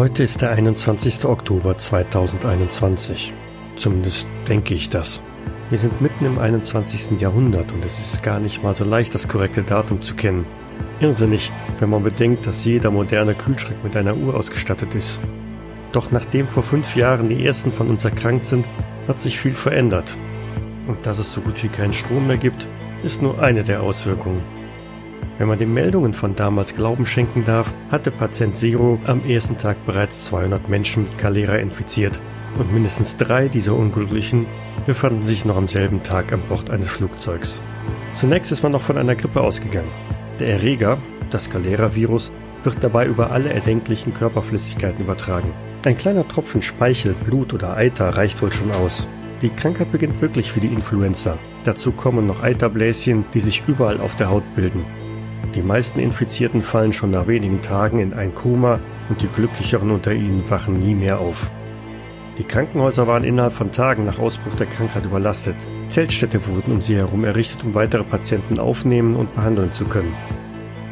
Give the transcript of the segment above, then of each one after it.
Heute ist der 21. Oktober 2021. Zumindest denke ich das. Wir sind mitten im 21. Jahrhundert und es ist gar nicht mal so leicht, das korrekte Datum zu kennen. Irrsinnig, wenn man bedenkt, dass jeder moderne Kühlschrank mit einer Uhr ausgestattet ist. Doch nachdem vor fünf Jahren die ersten von uns erkrankt sind, hat sich viel verändert. Und dass es so gut wie keinen Strom mehr gibt, ist nur eine der Auswirkungen. Wenn man den Meldungen von damals Glauben schenken darf, hatte Patient Zero am ersten Tag bereits 200 Menschen mit Cholera infiziert und mindestens drei dieser Unglücklichen befanden sich noch am selben Tag an Bord eines Flugzeugs. Zunächst ist man noch von einer Grippe ausgegangen. Der Erreger, das Cholera-Virus, wird dabei über alle erdenklichen Körperflüssigkeiten übertragen. Ein kleiner Tropfen Speichel, Blut oder Eiter reicht wohl schon aus. Die Krankheit beginnt wirklich wie die Influenza. Dazu kommen noch Eiterbläschen, die sich überall auf der Haut bilden. Die meisten Infizierten fallen schon nach wenigen Tagen in ein Koma und die Glücklicheren unter ihnen wachen nie mehr auf. Die Krankenhäuser waren innerhalb von Tagen nach Ausbruch der Krankheit überlastet. Zeltstädte wurden um sie herum errichtet, um weitere Patienten aufnehmen und behandeln zu können.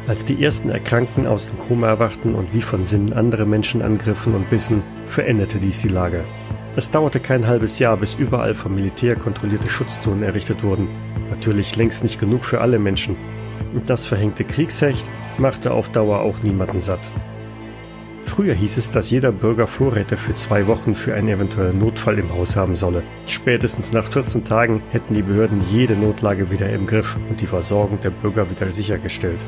Als die ersten Erkrankten aus dem Koma erwachten und wie von Sinnen andere Menschen angriffen und bissen, veränderte dies die Lage. Es dauerte kein halbes Jahr, bis überall vom Militär kontrollierte Schutzzonen errichtet wurden. Natürlich längst nicht genug für alle Menschen, das verhängte Kriegshecht machte auf Dauer auch niemanden satt. Früher hieß es, dass jeder Bürger Vorräte für zwei Wochen für einen eventuellen Notfall im Haus haben solle. Spätestens nach 14 Tagen hätten die Behörden jede Notlage wieder im Griff und die Versorgung der Bürger wieder sichergestellt.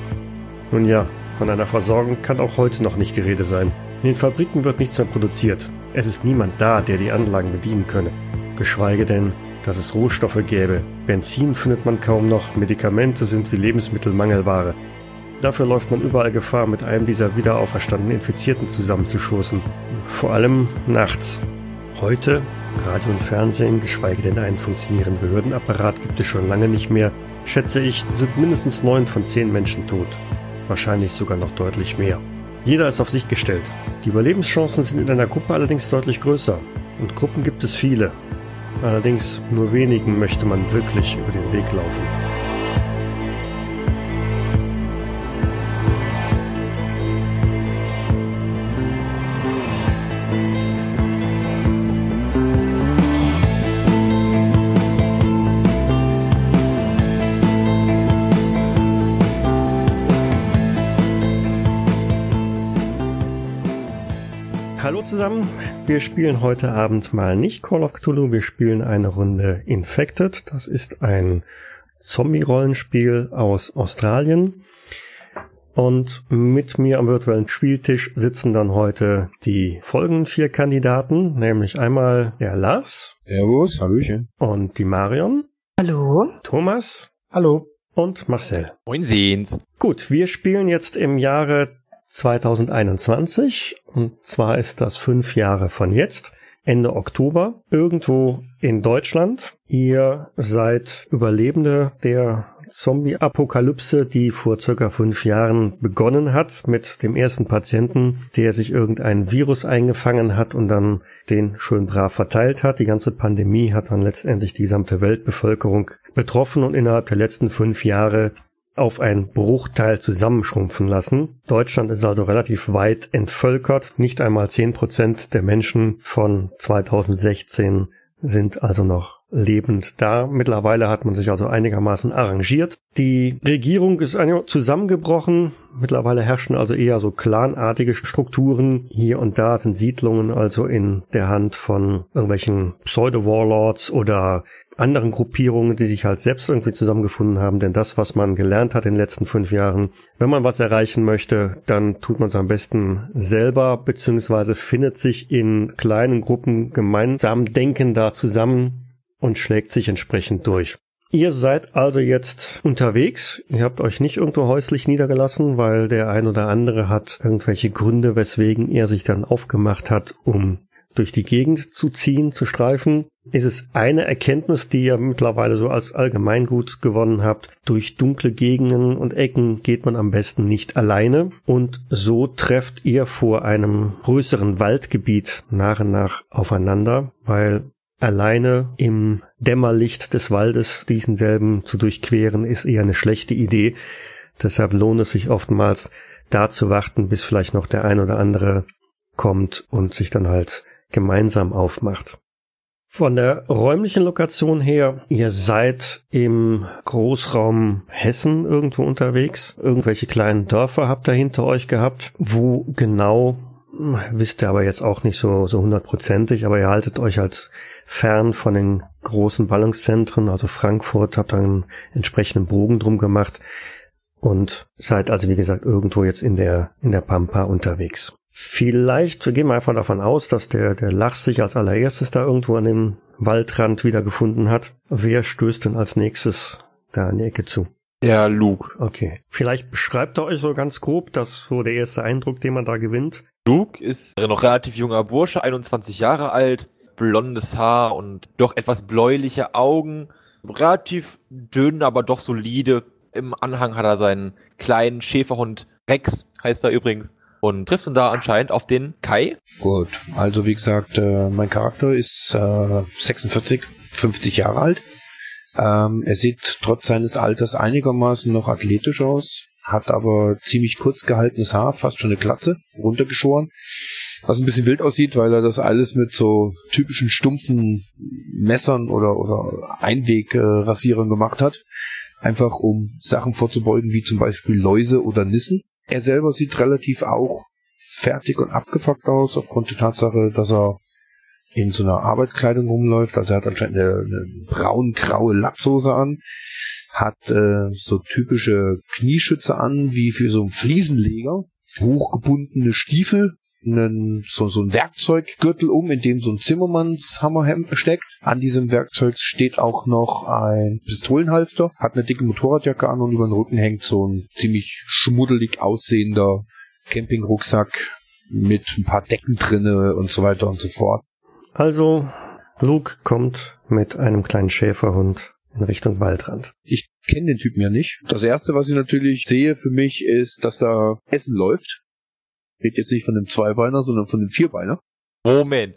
Nun ja, von einer Versorgung kann auch heute noch nicht die Rede sein. In den Fabriken wird nichts mehr produziert. Es ist niemand da, der die Anlagen bedienen könne. Geschweige denn, dass es Rohstoffe gäbe. Benzin findet man kaum noch, Medikamente sind wie Lebensmittel Mangelware. Dafür läuft man überall Gefahr, mit einem dieser wiederauferstandenen Infizierten zusammenzustoßen. Vor allem nachts. Heute, Radio und Fernsehen, geschweige denn einen funktionierenden Behördenapparat gibt es schon lange nicht mehr, schätze ich, sind mindestens neun von zehn Menschen tot. Wahrscheinlich sogar noch deutlich mehr. Jeder ist auf sich gestellt. Die Überlebenschancen sind in einer Gruppe allerdings deutlich größer. Und Gruppen gibt es viele. Allerdings nur wenigen möchte man wirklich über den Weg laufen. Zusammen. Wir spielen heute Abend mal nicht Call of Cthulhu, wir spielen eine Runde Infected. Das ist ein Zombie-Rollenspiel aus Australien. Und mit mir am virtuellen Spieltisch sitzen dann heute die folgenden vier Kandidaten, nämlich einmal der Lars. Servus, Hallöchen. Und die Marion. Hallo. Thomas. Hallo. Und Marcel. Moin sehens. Gut, wir spielen jetzt im Jahre 2021 und zwar ist das fünf Jahre von jetzt, Ende Oktober, irgendwo in Deutschland. Ihr seid Überlebende der Zombie-Apokalypse, die vor circa fünf Jahren begonnen hat mit dem ersten Patienten, der sich irgendein Virus eingefangen hat und dann den schön brav verteilt hat. Die ganze Pandemie hat dann letztendlich die gesamte Weltbevölkerung betroffen und innerhalb der letzten fünf Jahre auf einen Bruchteil zusammenschrumpfen lassen. Deutschland ist also relativ weit entvölkert. Nicht einmal zehn Prozent der Menschen von 2016 sind also noch lebend da. Mittlerweile hat man sich also einigermaßen arrangiert. Die Regierung ist zusammengebrochen. Mittlerweile herrschen also eher so clanartige Strukturen. Hier und da sind Siedlungen also in der Hand von irgendwelchen Pseudo-Warlords oder anderen Gruppierungen, die sich halt selbst irgendwie zusammengefunden haben. Denn das, was man gelernt hat in den letzten fünf Jahren, wenn man was erreichen möchte, dann tut man es am besten selber, beziehungsweise findet sich in kleinen Gruppen gemeinsam denken da zusammen und schlägt sich entsprechend durch. Ihr seid also jetzt unterwegs. Ihr habt euch nicht irgendwo häuslich niedergelassen, weil der ein oder andere hat irgendwelche Gründe, weswegen er sich dann aufgemacht hat, um durch die Gegend zu ziehen, zu streifen, ist es eine Erkenntnis, die ihr mittlerweile so als Allgemeingut gewonnen habt. Durch dunkle Gegenden und Ecken geht man am besten nicht alleine und so trefft ihr vor einem größeren Waldgebiet nach und nach aufeinander, weil alleine im Dämmerlicht des Waldes diesen selben zu durchqueren ist eher eine schlechte Idee. Deshalb lohnt es sich oftmals da zu warten, bis vielleicht noch der ein oder andere kommt und sich dann halt gemeinsam aufmacht. Von der räumlichen Lokation her, ihr seid im Großraum Hessen irgendwo unterwegs. Irgendwelche kleinen Dörfer habt ihr hinter euch gehabt. Wo genau, hm, wisst ihr aber jetzt auch nicht so, so hundertprozentig, aber ihr haltet euch als fern von den großen Ballungszentren, also Frankfurt, habt einen entsprechenden Bogen drum gemacht und seid also, wie gesagt, irgendwo jetzt in der, in der Pampa unterwegs. Vielleicht gehen wir einfach davon aus, dass der, der Lach sich als allererstes da irgendwo an dem Waldrand wiedergefunden hat. Wer stößt denn als nächstes da in die Ecke zu? Der Luke. Okay. Vielleicht beschreibt er euch so ganz grob, das so der erste Eindruck, den man da gewinnt. Luke ist noch relativ junger Bursche, 21 Jahre alt, blondes Haar und doch etwas bläuliche Augen. Relativ dünn, aber doch solide. Im Anhang hat er seinen kleinen Schäferhund Rex, heißt er übrigens, und trifft dann da anscheinend auf den Kai. Gut, also wie gesagt, äh, mein Charakter ist äh, 46, 50 Jahre alt. Ähm, er sieht trotz seines Alters einigermaßen noch athletisch aus, hat aber ziemlich kurz gehaltenes Haar, fast schon eine Glatze, runtergeschoren. Was ein bisschen wild aussieht, weil er das alles mit so typischen stumpfen Messern oder, oder Einwegrasierern gemacht hat. Einfach um Sachen vorzubeugen, wie zum Beispiel Läuse oder Nissen. Er selber sieht relativ auch fertig und abgefuckt aus, aufgrund der Tatsache, dass er in so einer Arbeitskleidung rumläuft. Also er hat anscheinend eine, eine braun-graue Latzhose an, hat äh, so typische Knieschütze an, wie für so einen Fliesenleger, hochgebundene Stiefel einen, so, so ein Werkzeuggürtel um, in dem so ein Zimmermannshammer steckt. An diesem Werkzeug steht auch noch ein Pistolenhalfter, hat eine dicke Motorradjacke an und über den Rücken hängt so ein ziemlich schmuddelig aussehender Campingrucksack mit ein paar Decken drinne und so weiter und so fort. Also, Luke kommt mit einem kleinen Schäferhund in Richtung Waldrand. Ich kenne den Typen ja nicht. Das erste, was ich natürlich sehe für mich, ist, dass da Essen läuft. Red jetzt nicht von dem Zweibeiner, sondern von dem Vierbeiner. Moment.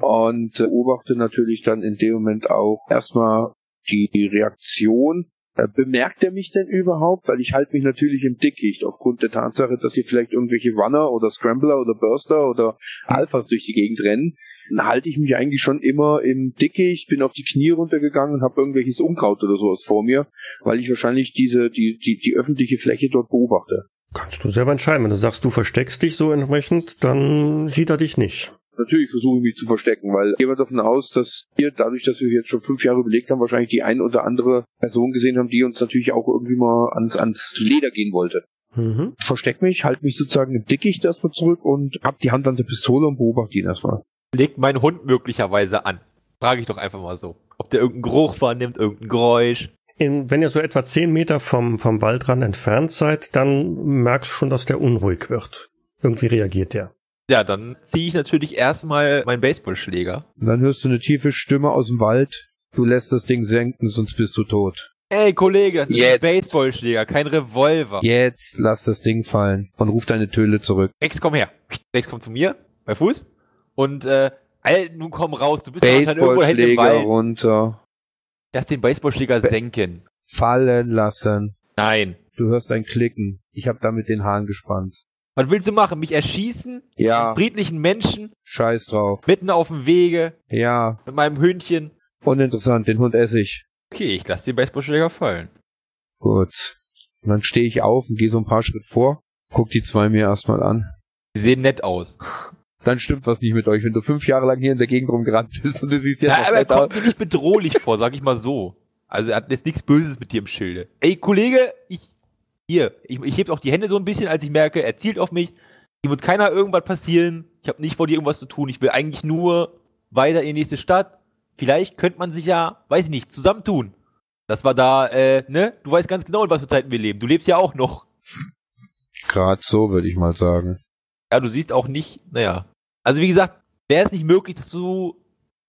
Und äh, beobachte natürlich dann in dem Moment auch erstmal die Reaktion. Äh, bemerkt er mich denn überhaupt? Weil ich halte mich natürlich im Dickicht aufgrund der Tatsache, dass hier vielleicht irgendwelche Runner oder Scrambler oder Burster oder Alphas durch die Gegend rennen. Dann halte ich mich eigentlich schon immer im Dickicht, bin auf die Knie runtergegangen und habe irgendwelches Unkraut oder sowas vor mir, weil ich wahrscheinlich diese die die die öffentliche Fläche dort beobachte. Kannst du selber entscheiden. Wenn du sagst, du versteckst dich so entsprechend, dann sieht er dich nicht. Natürlich versuche ich mich zu verstecken, weil gehen wir davon aus, dass wir, dadurch, dass wir jetzt schon fünf Jahre überlegt haben, wahrscheinlich die ein oder andere Person gesehen haben, die uns natürlich auch irgendwie mal ans, ans Leder gehen wollte. Mhm. Versteck mich, halte mich sozusagen im Dickicht erstmal zurück und hab die Hand an der Pistole und beobachte ihn erstmal. Legt mein Hund möglicherweise an. Frage ich doch einfach mal so. Ob der irgendeinen Geruch wahrnimmt, irgendein Geräusch. In, wenn ihr so etwa zehn Meter vom, vom Waldrand entfernt seid, dann merkst du schon, dass der unruhig wird. Irgendwie reagiert der. Ja, dann ziehe ich natürlich erstmal meinen Baseballschläger. Und dann hörst du eine tiefe Stimme aus dem Wald. Du lässt das Ding senken, sonst bist du tot. Ey, Kollege, das ist Jetzt. ein Baseballschläger, kein Revolver. Jetzt lass das Ding fallen und ruf deine Töle zurück. Rex, komm her. Rex, komm zu mir, bei Fuß. Und, äh, Alter, nun komm raus, du bist irgendwo im Wald. runter. Lass den Baseballschläger senken. Fallen lassen. Nein. Du hörst ein Klicken. Ich hab damit den Hahn gespannt. Was willst du machen? Mich erschießen? Ja. Friedlichen Menschen? Scheiß drauf. Mitten auf dem Wege? Ja. Mit meinem Hündchen? Uninteressant, den Hund esse ich. Okay, ich lass den Baseballschläger fallen. Gut. Und dann stehe ich auf und gehe so ein paar Schritt vor, guck die zwei mir erstmal an. Sie sehen nett aus. Dann stimmt was nicht mit euch, wenn du fünf Jahre lang hier in der Gegend rumgerannt bist und du siehst jetzt. Ja, aber er kommt mir nicht bedrohlich vor, sag ich mal so. Also er hat jetzt nichts Böses mit dir im Schilde. Ey, Kollege, ich. Hier, ich, ich heb auch die Hände so ein bisschen, als ich merke, er zielt auf mich. Hier wird keiner irgendwas passieren. Ich habe nicht vor dir irgendwas zu tun. Ich will eigentlich nur weiter in die nächste Stadt. Vielleicht könnte man sich ja, weiß ich nicht, zusammentun. Das war da, äh, ne? Du weißt ganz genau, in was für Zeiten wir leben. Du lebst ja auch noch. Gerade so, würde ich mal sagen. Ja, du siehst auch nicht, naja. Also wie gesagt, wäre es nicht möglich, dass du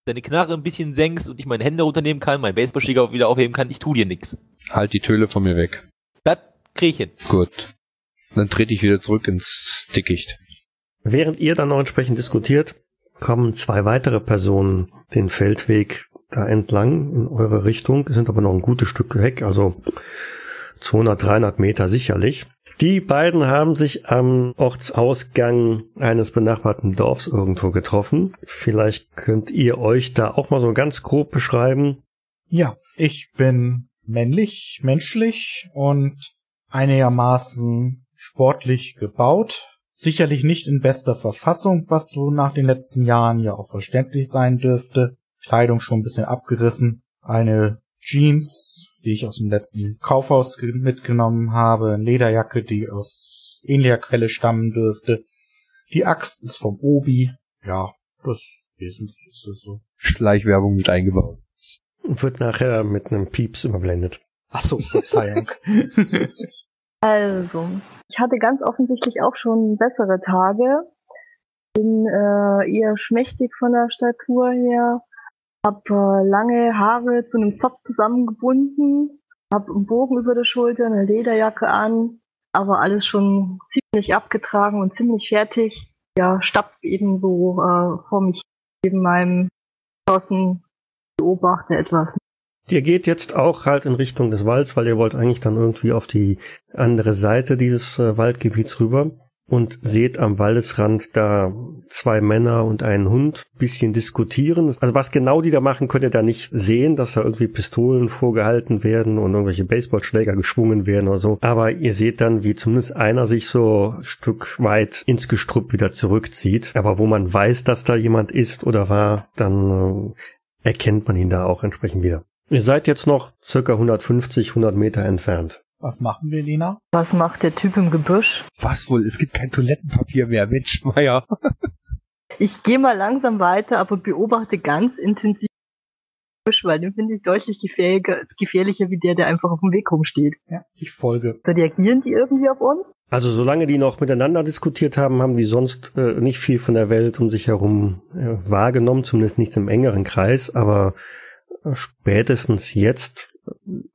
deine Knarre ein bisschen senkst und ich meine Hände runternehmen kann, meinen Baseballschläger wieder aufheben kann, ich tu dir nix. Halt die Töle von mir weg. Das krieg ich hin. Gut. Dann trete ich wieder zurück ins Dickicht. Während ihr dann noch entsprechend diskutiert, kommen zwei weitere Personen den Feldweg da entlang in eure Richtung, sind aber noch ein gutes Stück weg, also 200, 300 Meter sicherlich. Die beiden haben sich am Ortsausgang eines benachbarten Dorfs irgendwo getroffen. Vielleicht könnt ihr euch da auch mal so ganz grob beschreiben. Ja, ich bin männlich, menschlich und einigermaßen sportlich gebaut. Sicherlich nicht in bester Verfassung, was so nach den letzten Jahren ja auch verständlich sein dürfte. Kleidung schon ein bisschen abgerissen. Eine Jeans, die ich aus dem letzten Kaufhaus mitgenommen habe. Eine Lederjacke, die aus ähnlicher Quelle stammen dürfte. Die Axt ist vom Obi. Ja, das wesentlich ist es so. Schleichwerbung mit eingebaut. Wird nachher mit einem Pieps überblendet. Ach so, Verzeihung. Also, ich hatte ganz offensichtlich auch schon bessere Tage. Bin äh, eher schmächtig von der Statur her. Hab äh, lange Haare zu einem Zopf zusammengebunden. Hab einen Bogen über der Schulter, eine Lederjacke an. Aber alles schon ziemlich abgetragen und ziemlich fertig. Ja, stapft eben so äh, vor mich neben meinem Schossen beobachte etwas. Ihr geht jetzt auch halt in Richtung des Walds, weil ihr wollt eigentlich dann irgendwie auf die andere Seite dieses äh, Waldgebiets rüber und seht am Waldesrand da zwei Männer und einen Hund bisschen diskutieren. Also was genau die da machen, könnt ihr da nicht sehen, dass da irgendwie Pistolen vorgehalten werden und irgendwelche Baseballschläger geschwungen werden oder so. Aber ihr seht dann, wie zumindest einer sich so ein Stück weit ins Gestrüpp wieder zurückzieht. Aber wo man weiß, dass da jemand ist oder war, dann äh, erkennt man ihn da auch entsprechend wieder. Ihr seid jetzt noch circa 150, 100 Meter entfernt. Was machen wir, Lena? Was macht der Typ im Gebüsch? Was wohl? Es gibt kein Toilettenpapier mehr, Mensch, Meier. Ich gehe mal langsam weiter, aber beobachte ganz intensiv den Gebüsch, weil den finde ich deutlich gefährlicher, gefährlicher wie der, der einfach auf dem Weg rumsteht. Ja, ich folge. Reagieren die irgendwie auf uns? Also solange die noch miteinander diskutiert haben, haben die sonst äh, nicht viel von der Welt um sich herum äh, wahrgenommen, zumindest nichts im engeren Kreis, aber spätestens jetzt,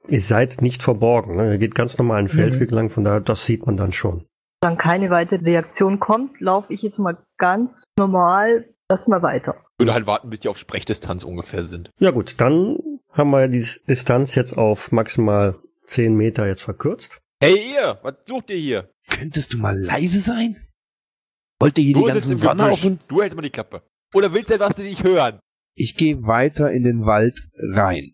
ihr seid nicht verborgen. Ne? Ihr geht ganz normal einen Feldweg mhm. lang, von daher, das sieht man dann schon. Dann keine weitere Reaktion kommt, laufe ich jetzt mal ganz normal erstmal weiter. Ich würde halt warten, bis die auf Sprechdistanz ungefähr sind. Ja gut, dann haben wir die Distanz jetzt auf maximal 10 Meter jetzt verkürzt. Hey ihr, was sucht ihr hier? Könntest du mal leise sein? Wollt ihr hier du die ganzen Wanne auf und... Du hältst mal die Klappe. Oder willst du etwas nicht hören? Ich gehe weiter in den Wald rein.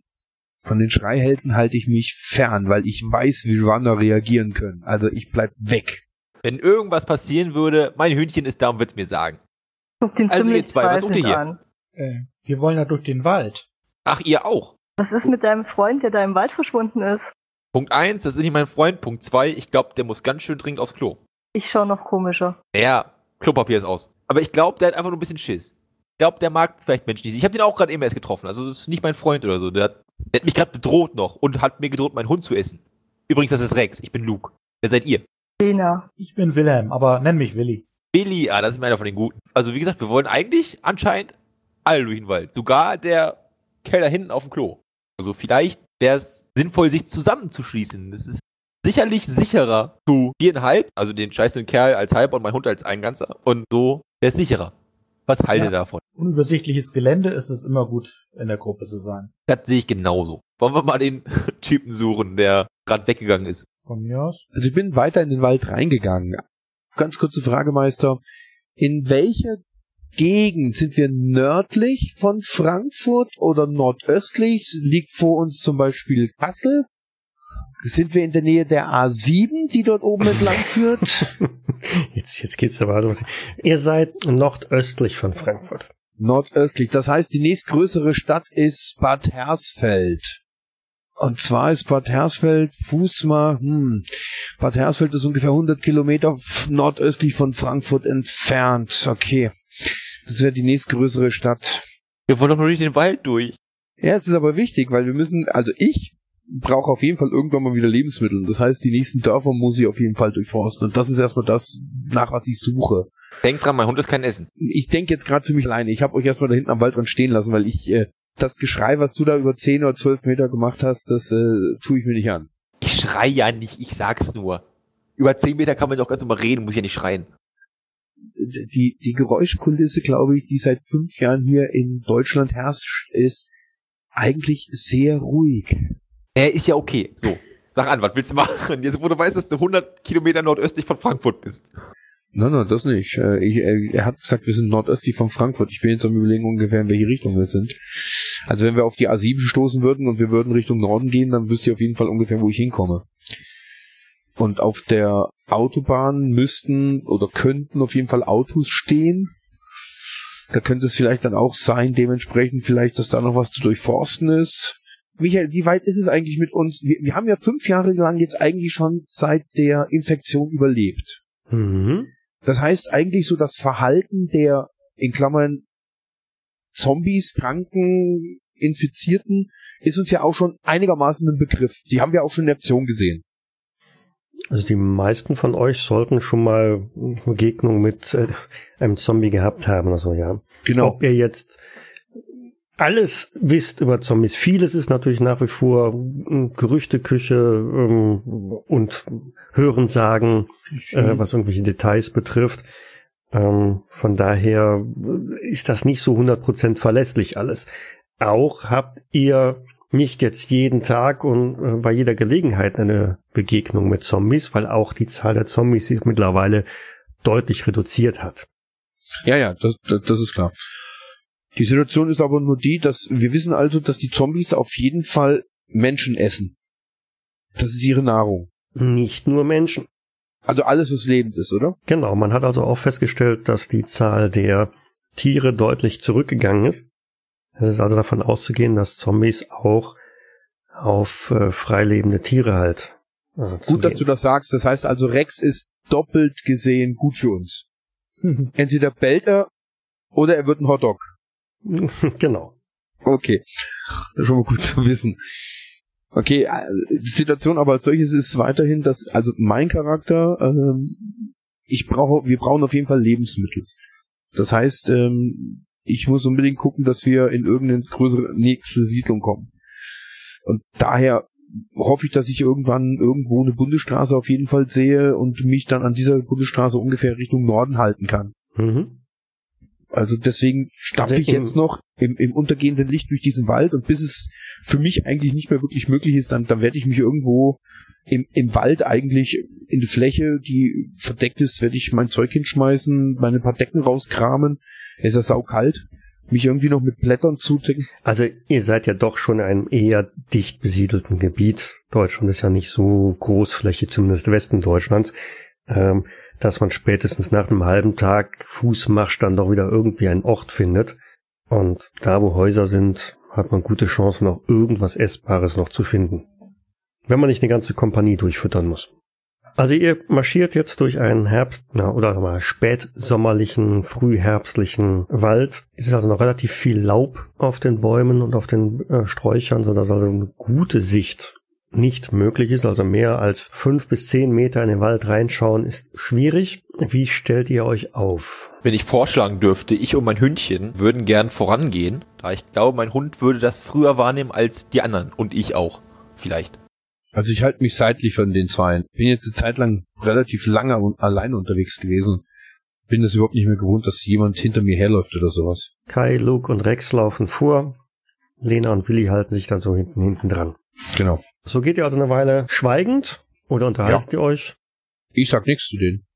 Von den Schreihälsen halte ich mich fern, weil ich weiß, wie Runner reagieren können. Also ich bleib weg. Wenn irgendwas passieren würde, mein Hühnchen ist da und wird's mir sagen. Also ihr zwei, was sucht ihr hier? Äh, wir wollen ja durch den Wald. Ach, ihr auch? Was ist mit deinem Freund, der da im Wald verschwunden ist? Punkt eins, das ist nicht mein Freund. Punkt zwei, ich glaube, der muss ganz schön dringend aufs Klo. Ich schau noch komischer. Ja, Klopapier ist aus. Aber ich glaube, der hat einfach nur ein bisschen Schiss glaube, der mag vielleicht Menschen nicht. Ich habe den auch gerade eben erst getroffen. Also das ist nicht mein Freund oder so. Der hat, der hat mich gerade bedroht noch und hat mir gedroht, meinen Hund zu essen. Übrigens, das ist Rex. Ich bin Luke. Wer seid ihr? Lena. Ich bin Wilhelm, aber nenn mich Willi. Willi, ah, das ist einer von den Guten. Also wie gesagt, wir wollen eigentlich anscheinend alle durch den Wald. Sogar der Keller hinten auf dem Klo. Also vielleicht wäre es sinnvoll, sich zusammenzuschließen. Das ist sicherlich sicherer zu viereinhalb, also den scheißen Kerl als halber und mein Hund als ein ganzer. Und so wäre es sicherer. Was haltet ihr davon? Unübersichtliches Gelände ist es immer gut, in der Gruppe zu sein. Das sehe ich genauso. Wollen wir mal den Typen suchen, der gerade weggegangen ist? Von mir aus. Also ich bin weiter in den Wald reingegangen. Ganz kurze Frage, Meister. In welcher Gegend sind wir nördlich von Frankfurt oder nordöstlich? Liegt vor uns zum Beispiel Kassel? Sind wir in der Nähe der A7, die dort oben entlang führt? Jetzt, jetzt geht's aber los. Ihr seid nordöstlich von Frankfurt. Nordöstlich. Das heißt, die nächstgrößere Stadt ist Bad Hersfeld. Und zwar ist Bad Hersfeld Fußmar, hm, Bad Hersfeld ist ungefähr 100 Kilometer nordöstlich von Frankfurt entfernt. Okay. Das wäre die nächstgrößere Stadt. Wir wollen doch nur nicht den Wald durch. Ja, es ist aber wichtig, weil wir müssen, also ich brauche auf jeden Fall irgendwann mal wieder Lebensmittel. Das heißt, die nächsten Dörfer muss ich auf jeden Fall durchforsten. Und das ist erstmal das, nach was ich suche. Denk dran, mein Hund ist kein Essen. Ich denke jetzt gerade für mich alleine. Ich habe euch erstmal da hinten am Waldrand stehen lassen, weil ich äh, das Geschrei, was du da über 10 oder 12 Meter gemacht hast, das äh, tue ich mir nicht an. Ich schrei ja nicht, ich sag's nur. Über 10 Meter kann man doch ganz normal reden, muss ja nicht schreien. Die, die Geräuschkulisse, glaube ich, die seit fünf Jahren hier in Deutschland herrscht, ist eigentlich sehr ruhig. Er ist ja okay. So. Sag an, was willst du machen? Jetzt, wo du weißt, dass du 100 Kilometer nordöstlich von Frankfurt bist. Nein, nein, das nicht. Äh, ich, äh, er hat gesagt, wir sind nordöstlich von Frankfurt. Ich bin jetzt am überlegen ungefähr, in welche Richtung wir sind. Also wenn wir auf die A7 stoßen würden und wir würden Richtung Norden gehen, dann wüsste ich auf jeden Fall ungefähr, wo ich hinkomme. Und auf der Autobahn müssten oder könnten auf jeden Fall Autos stehen. Da könnte es vielleicht dann auch sein, dementsprechend vielleicht, dass da noch was zu durchforsten ist. Michael, wie weit ist es eigentlich mit uns? Wir, wir haben ja fünf Jahre lang jetzt eigentlich schon seit der Infektion überlebt. Mhm. Das heißt eigentlich so das Verhalten der, in Klammern, Zombies, Kranken, Infizierten, ist uns ja auch schon einigermaßen ein Begriff. Die haben wir auch schon in Aktion gesehen. Also die meisten von euch sollten schon mal Begegnung mit äh, einem Zombie gehabt haben, also ja. Genau. Ob ihr jetzt alles wisst über Zombies. Vieles ist natürlich nach wie vor ähm, Gerüchteküche ähm, und Hörensagen, äh, was irgendwelche Details betrifft. Ähm, von daher ist das nicht so 100% verlässlich alles. Auch habt ihr nicht jetzt jeden Tag und äh, bei jeder Gelegenheit eine Begegnung mit Zombies, weil auch die Zahl der Zombies sich mittlerweile deutlich reduziert hat. Ja, ja, das, das, das ist klar. Die Situation ist aber nur die, dass wir wissen also, dass die Zombies auf jeden Fall Menschen essen. Das ist ihre Nahrung. Nicht nur Menschen. Also alles, was lebend ist, oder? Genau, man hat also auch festgestellt, dass die Zahl der Tiere deutlich zurückgegangen ist. Es ist also davon auszugehen, dass Zombies auch auf äh, freilebende Tiere halt. Äh, Gut, dass du das sagst. Das heißt also, Rex ist doppelt gesehen gut für uns. Entweder bellt er oder er wird ein Hotdog. genau. Okay. Das ist schon mal gut zu wissen. Okay, äh, die Situation aber als solches ist weiterhin, dass, also mein Charakter, ähm, ich brauche, wir brauchen auf jeden Fall Lebensmittel. Das heißt, ähm, ich muss unbedingt gucken, dass wir in irgendeine größere nächste Siedlung kommen. Und daher hoffe ich, dass ich irgendwann irgendwo eine Bundesstraße auf jeden Fall sehe und mich dann an dieser Bundesstraße ungefähr Richtung Norden halten kann. Mhm. Also deswegen stapfe Also ich jetzt noch im, im untergehenden Licht durch diesen Wald und bis es für mich eigentlich nicht mehr wirklich möglich ist, dann, dann werde ich mich irgendwo im, im Wald eigentlich in die Fläche, die verdeckt ist, werde ich mein Zeug hinschmeißen, meine paar Decken rauskramen. Es ist ja saukalt. Mich irgendwie noch mit Blättern zudecken. Also ihr seid ja doch schon in einem eher dicht besiedelten Gebiet. Deutschland ist ja nicht so großflächig, zumindest Westen Deutschlands, ähm, dass man spätestens nach einem halben Tag Fußmarsch dann doch wieder irgendwie einen Ort findet. Und da, wo Häuser sind, hat man gute Chancen, auch irgendwas Essbares noch zu finden. Wenn man nicht eine ganze Kompanie durchfüttern muss. Also ihr marschiert jetzt durch einen Herbst, na, oder mal spätsommerlichen, frühherbstlichen Wald. Es ist also noch relativ viel Laub auf den Bäumen und auf den äh, Sträuchern, sodass also eine gute Sicht nicht möglich ist. Also mehr als fünf bis zehn Meter in den Wald reinschauen ist schwierig. Wie stellt ihr euch auf? Wenn ich vorschlagen dürfte, ich und mein Hündchen würden gern vorangehen, da ich glaube, mein Hund würde das früher wahrnehmen als die anderen und ich auch. Vielleicht. Also ich halte mich seitlich von den Zweien. Bin jetzt eine Zeit lang relativ lange und alleine unterwegs gewesen. Bin das überhaupt nicht mehr gewohnt, dass jemand hinter mir herläuft oder sowas. Kai, Luke und Rex laufen vor. Lena und Willi halten sich dann so hinten hinten dran. Genau. So geht ihr also eine Weile schweigend oder unterhaltet ihr euch? Ich sag nichts zu denen.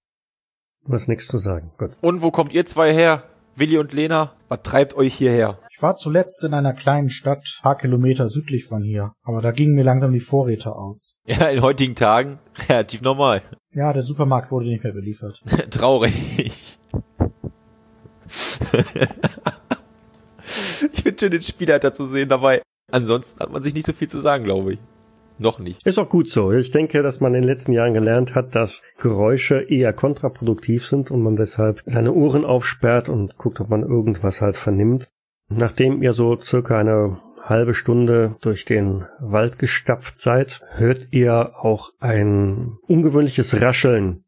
Du hast nichts zu sagen. Gut. Und wo kommt ihr zwei her? Willi und Lena? Was treibt euch hierher? Ich war zuletzt in einer kleinen Stadt, paar Kilometer südlich von hier, aber da gingen mir langsam die Vorräte aus. Ja, in heutigen Tagen relativ normal. Ja, der Supermarkt wurde nicht mehr beliefert. Traurig. ich finde schön, den Spielleiter zu sehen dabei. Ansonsten hat man sich nicht so viel zu sagen, glaube ich. Noch nicht. Ist auch gut so. Ich denke, dass man in den letzten Jahren gelernt hat, dass Geräusche eher kontraproduktiv sind und man deshalb seine Ohren aufsperrt und guckt, ob man irgendwas halt vernimmt. Nachdem ihr so circa eine halbe Stunde durch den Wald gestapft seid, hört ihr auch ein ungewöhnliches Rascheln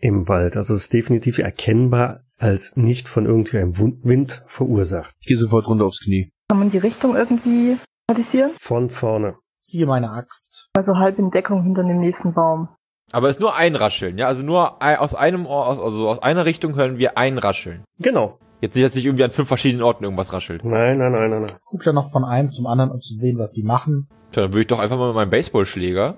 im Wald. Also es ist definitiv erkennbar als nicht von irgendeinem Wind verursacht. Ich gehe sofort runter aufs Knie. Kann man die Richtung irgendwie analysieren? Von vorne. Siehe meine Axt. Also halb in Deckung hinter dem nächsten Baum. Aber es ist nur ein Rascheln, ja? Also nur aus einem Ohr, also aus einer Richtung hören wir ein Rascheln. Genau. Jetzt nicht, dass sich irgendwie an fünf verschiedenen Orten irgendwas raschelt. Nein, nein, nein, nein, nein. Guck ja noch von einem zum anderen, um zu sehen, was die machen. Tja, dann würde ich doch einfach mal mit meinem Baseballschläger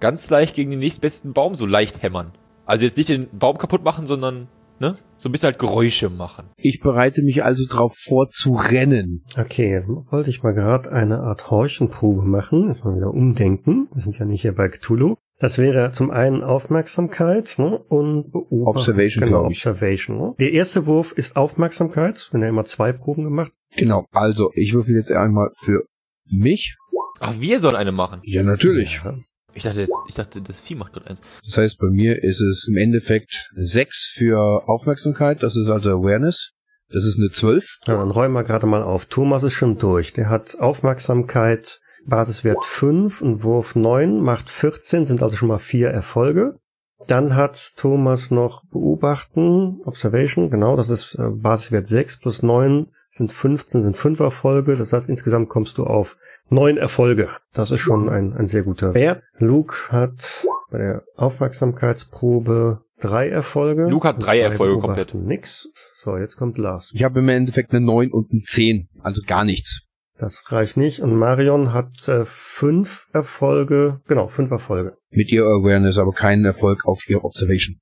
ganz leicht gegen den nächstbesten Baum so leicht hämmern. Also jetzt nicht den Baum kaputt machen, sondern ne, so ein bisschen halt Geräusche machen. Ich bereite mich also darauf vor zu rennen. Okay, wollte ich mal gerade eine Art Horchenprobe machen. Jetzt mal wieder umdenken. Wir sind ja nicht hier bei Cthulhu. Das wäre zum einen Aufmerksamkeit ne, und Beobachten. Observation, Genau. Observation. Ne? Der erste Wurf ist Aufmerksamkeit. Wenn er immer zwei Proben gemacht. Genau, also ich würfel jetzt einmal für mich. Ach, wir sollen eine machen. Ja, natürlich. Ja. Ich dachte, jetzt, ich dachte, das Vieh macht gerade eins. Das heißt, bei mir ist es im Endeffekt 6 für Aufmerksamkeit, das ist also Awareness. Das ist eine 12. Ja, dann räumen wir gerade mal auf. Thomas ist schon durch. Der hat Aufmerksamkeit, Basiswert 5, ein Wurf 9, macht 14, sind also schon mal vier Erfolge. Dann hat Thomas noch Beobachten, Observation, genau, das ist äh, Basiswert 6 plus 9 sind 15, sind 5 Erfolge. Das heißt, insgesamt kommst du auf 9 Erfolge. Das ist schon ein, ein sehr guter Wert. Luke hat bei der Aufmerksamkeitsprobe drei Erfolge. Luke hat drei Bei Erfolge Beobachten komplett. Nix. So, jetzt kommt Lars. Ich habe im Endeffekt eine 9 und eine 10, also gar nichts. Das reicht nicht. Und Marion hat äh, fünf Erfolge, genau, fünf Erfolge. Mit ihr Awareness, aber keinen Erfolg auf ihr Observation.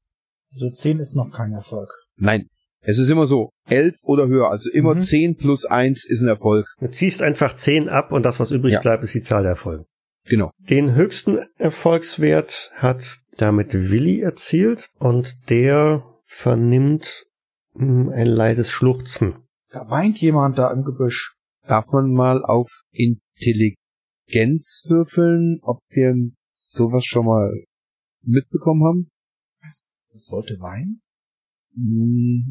Also 10 ist noch kein Erfolg. Nein, es ist immer so, 11 oder höher, also immer Mhm. 10 plus 1 ist ein Erfolg. Du ziehst einfach zehn ab und das, was übrig Ja. bleibt, ist die Zahl der Erfolge. Genau. Den höchsten Erfolgswert hat damit Willi erzielt und der vernimmt mh, ein leises Schluchzen. Da weint jemand da im Gebüsch. Darf man mal auf Intelligenz würfeln, ob wir sowas schon mal mitbekommen haben? Was? Das sollte weinen?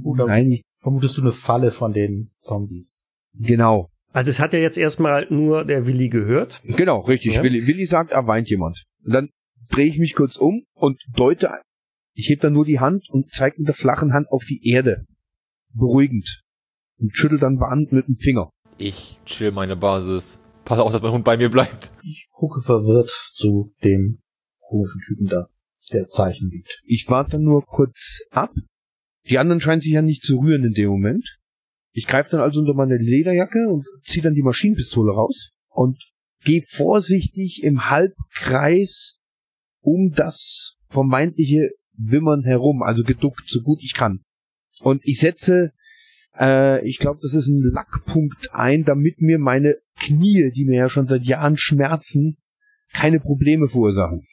Oder- Nein, Vermutest du eine Falle von den Zombies? genau. Also es hat ja jetzt erstmal nur der Willi gehört. Genau, richtig. Ja. Willi, Willi sagt, er weint jemand. Und dann drehe ich mich kurz um und deute, ich heb dann nur die Hand und zeige mit der flachen Hand auf die Erde. Beruhigend. Und schüttel dann warnend mit dem Finger. Ich chill meine Basis. Pass auf, dass mein Hund bei mir bleibt. Ich gucke verwirrt zu dem komischen Typen da, der Zeichen gibt. Ich warte dann nur kurz ab. Die anderen scheinen sich ja nicht zu rühren in dem Moment. Ich greife dann also unter meine Lederjacke und ziehe dann die Maschinenpistole raus und gehe vorsichtig im Halbkreis um das vermeintliche Wimmern herum, also geduckt, so gut ich kann. Und ich setze, äh, ich glaube, das ist ein Lackpunkt ein, damit mir meine Knie, die mir ja schon seit Jahren schmerzen, keine Probleme verursachen.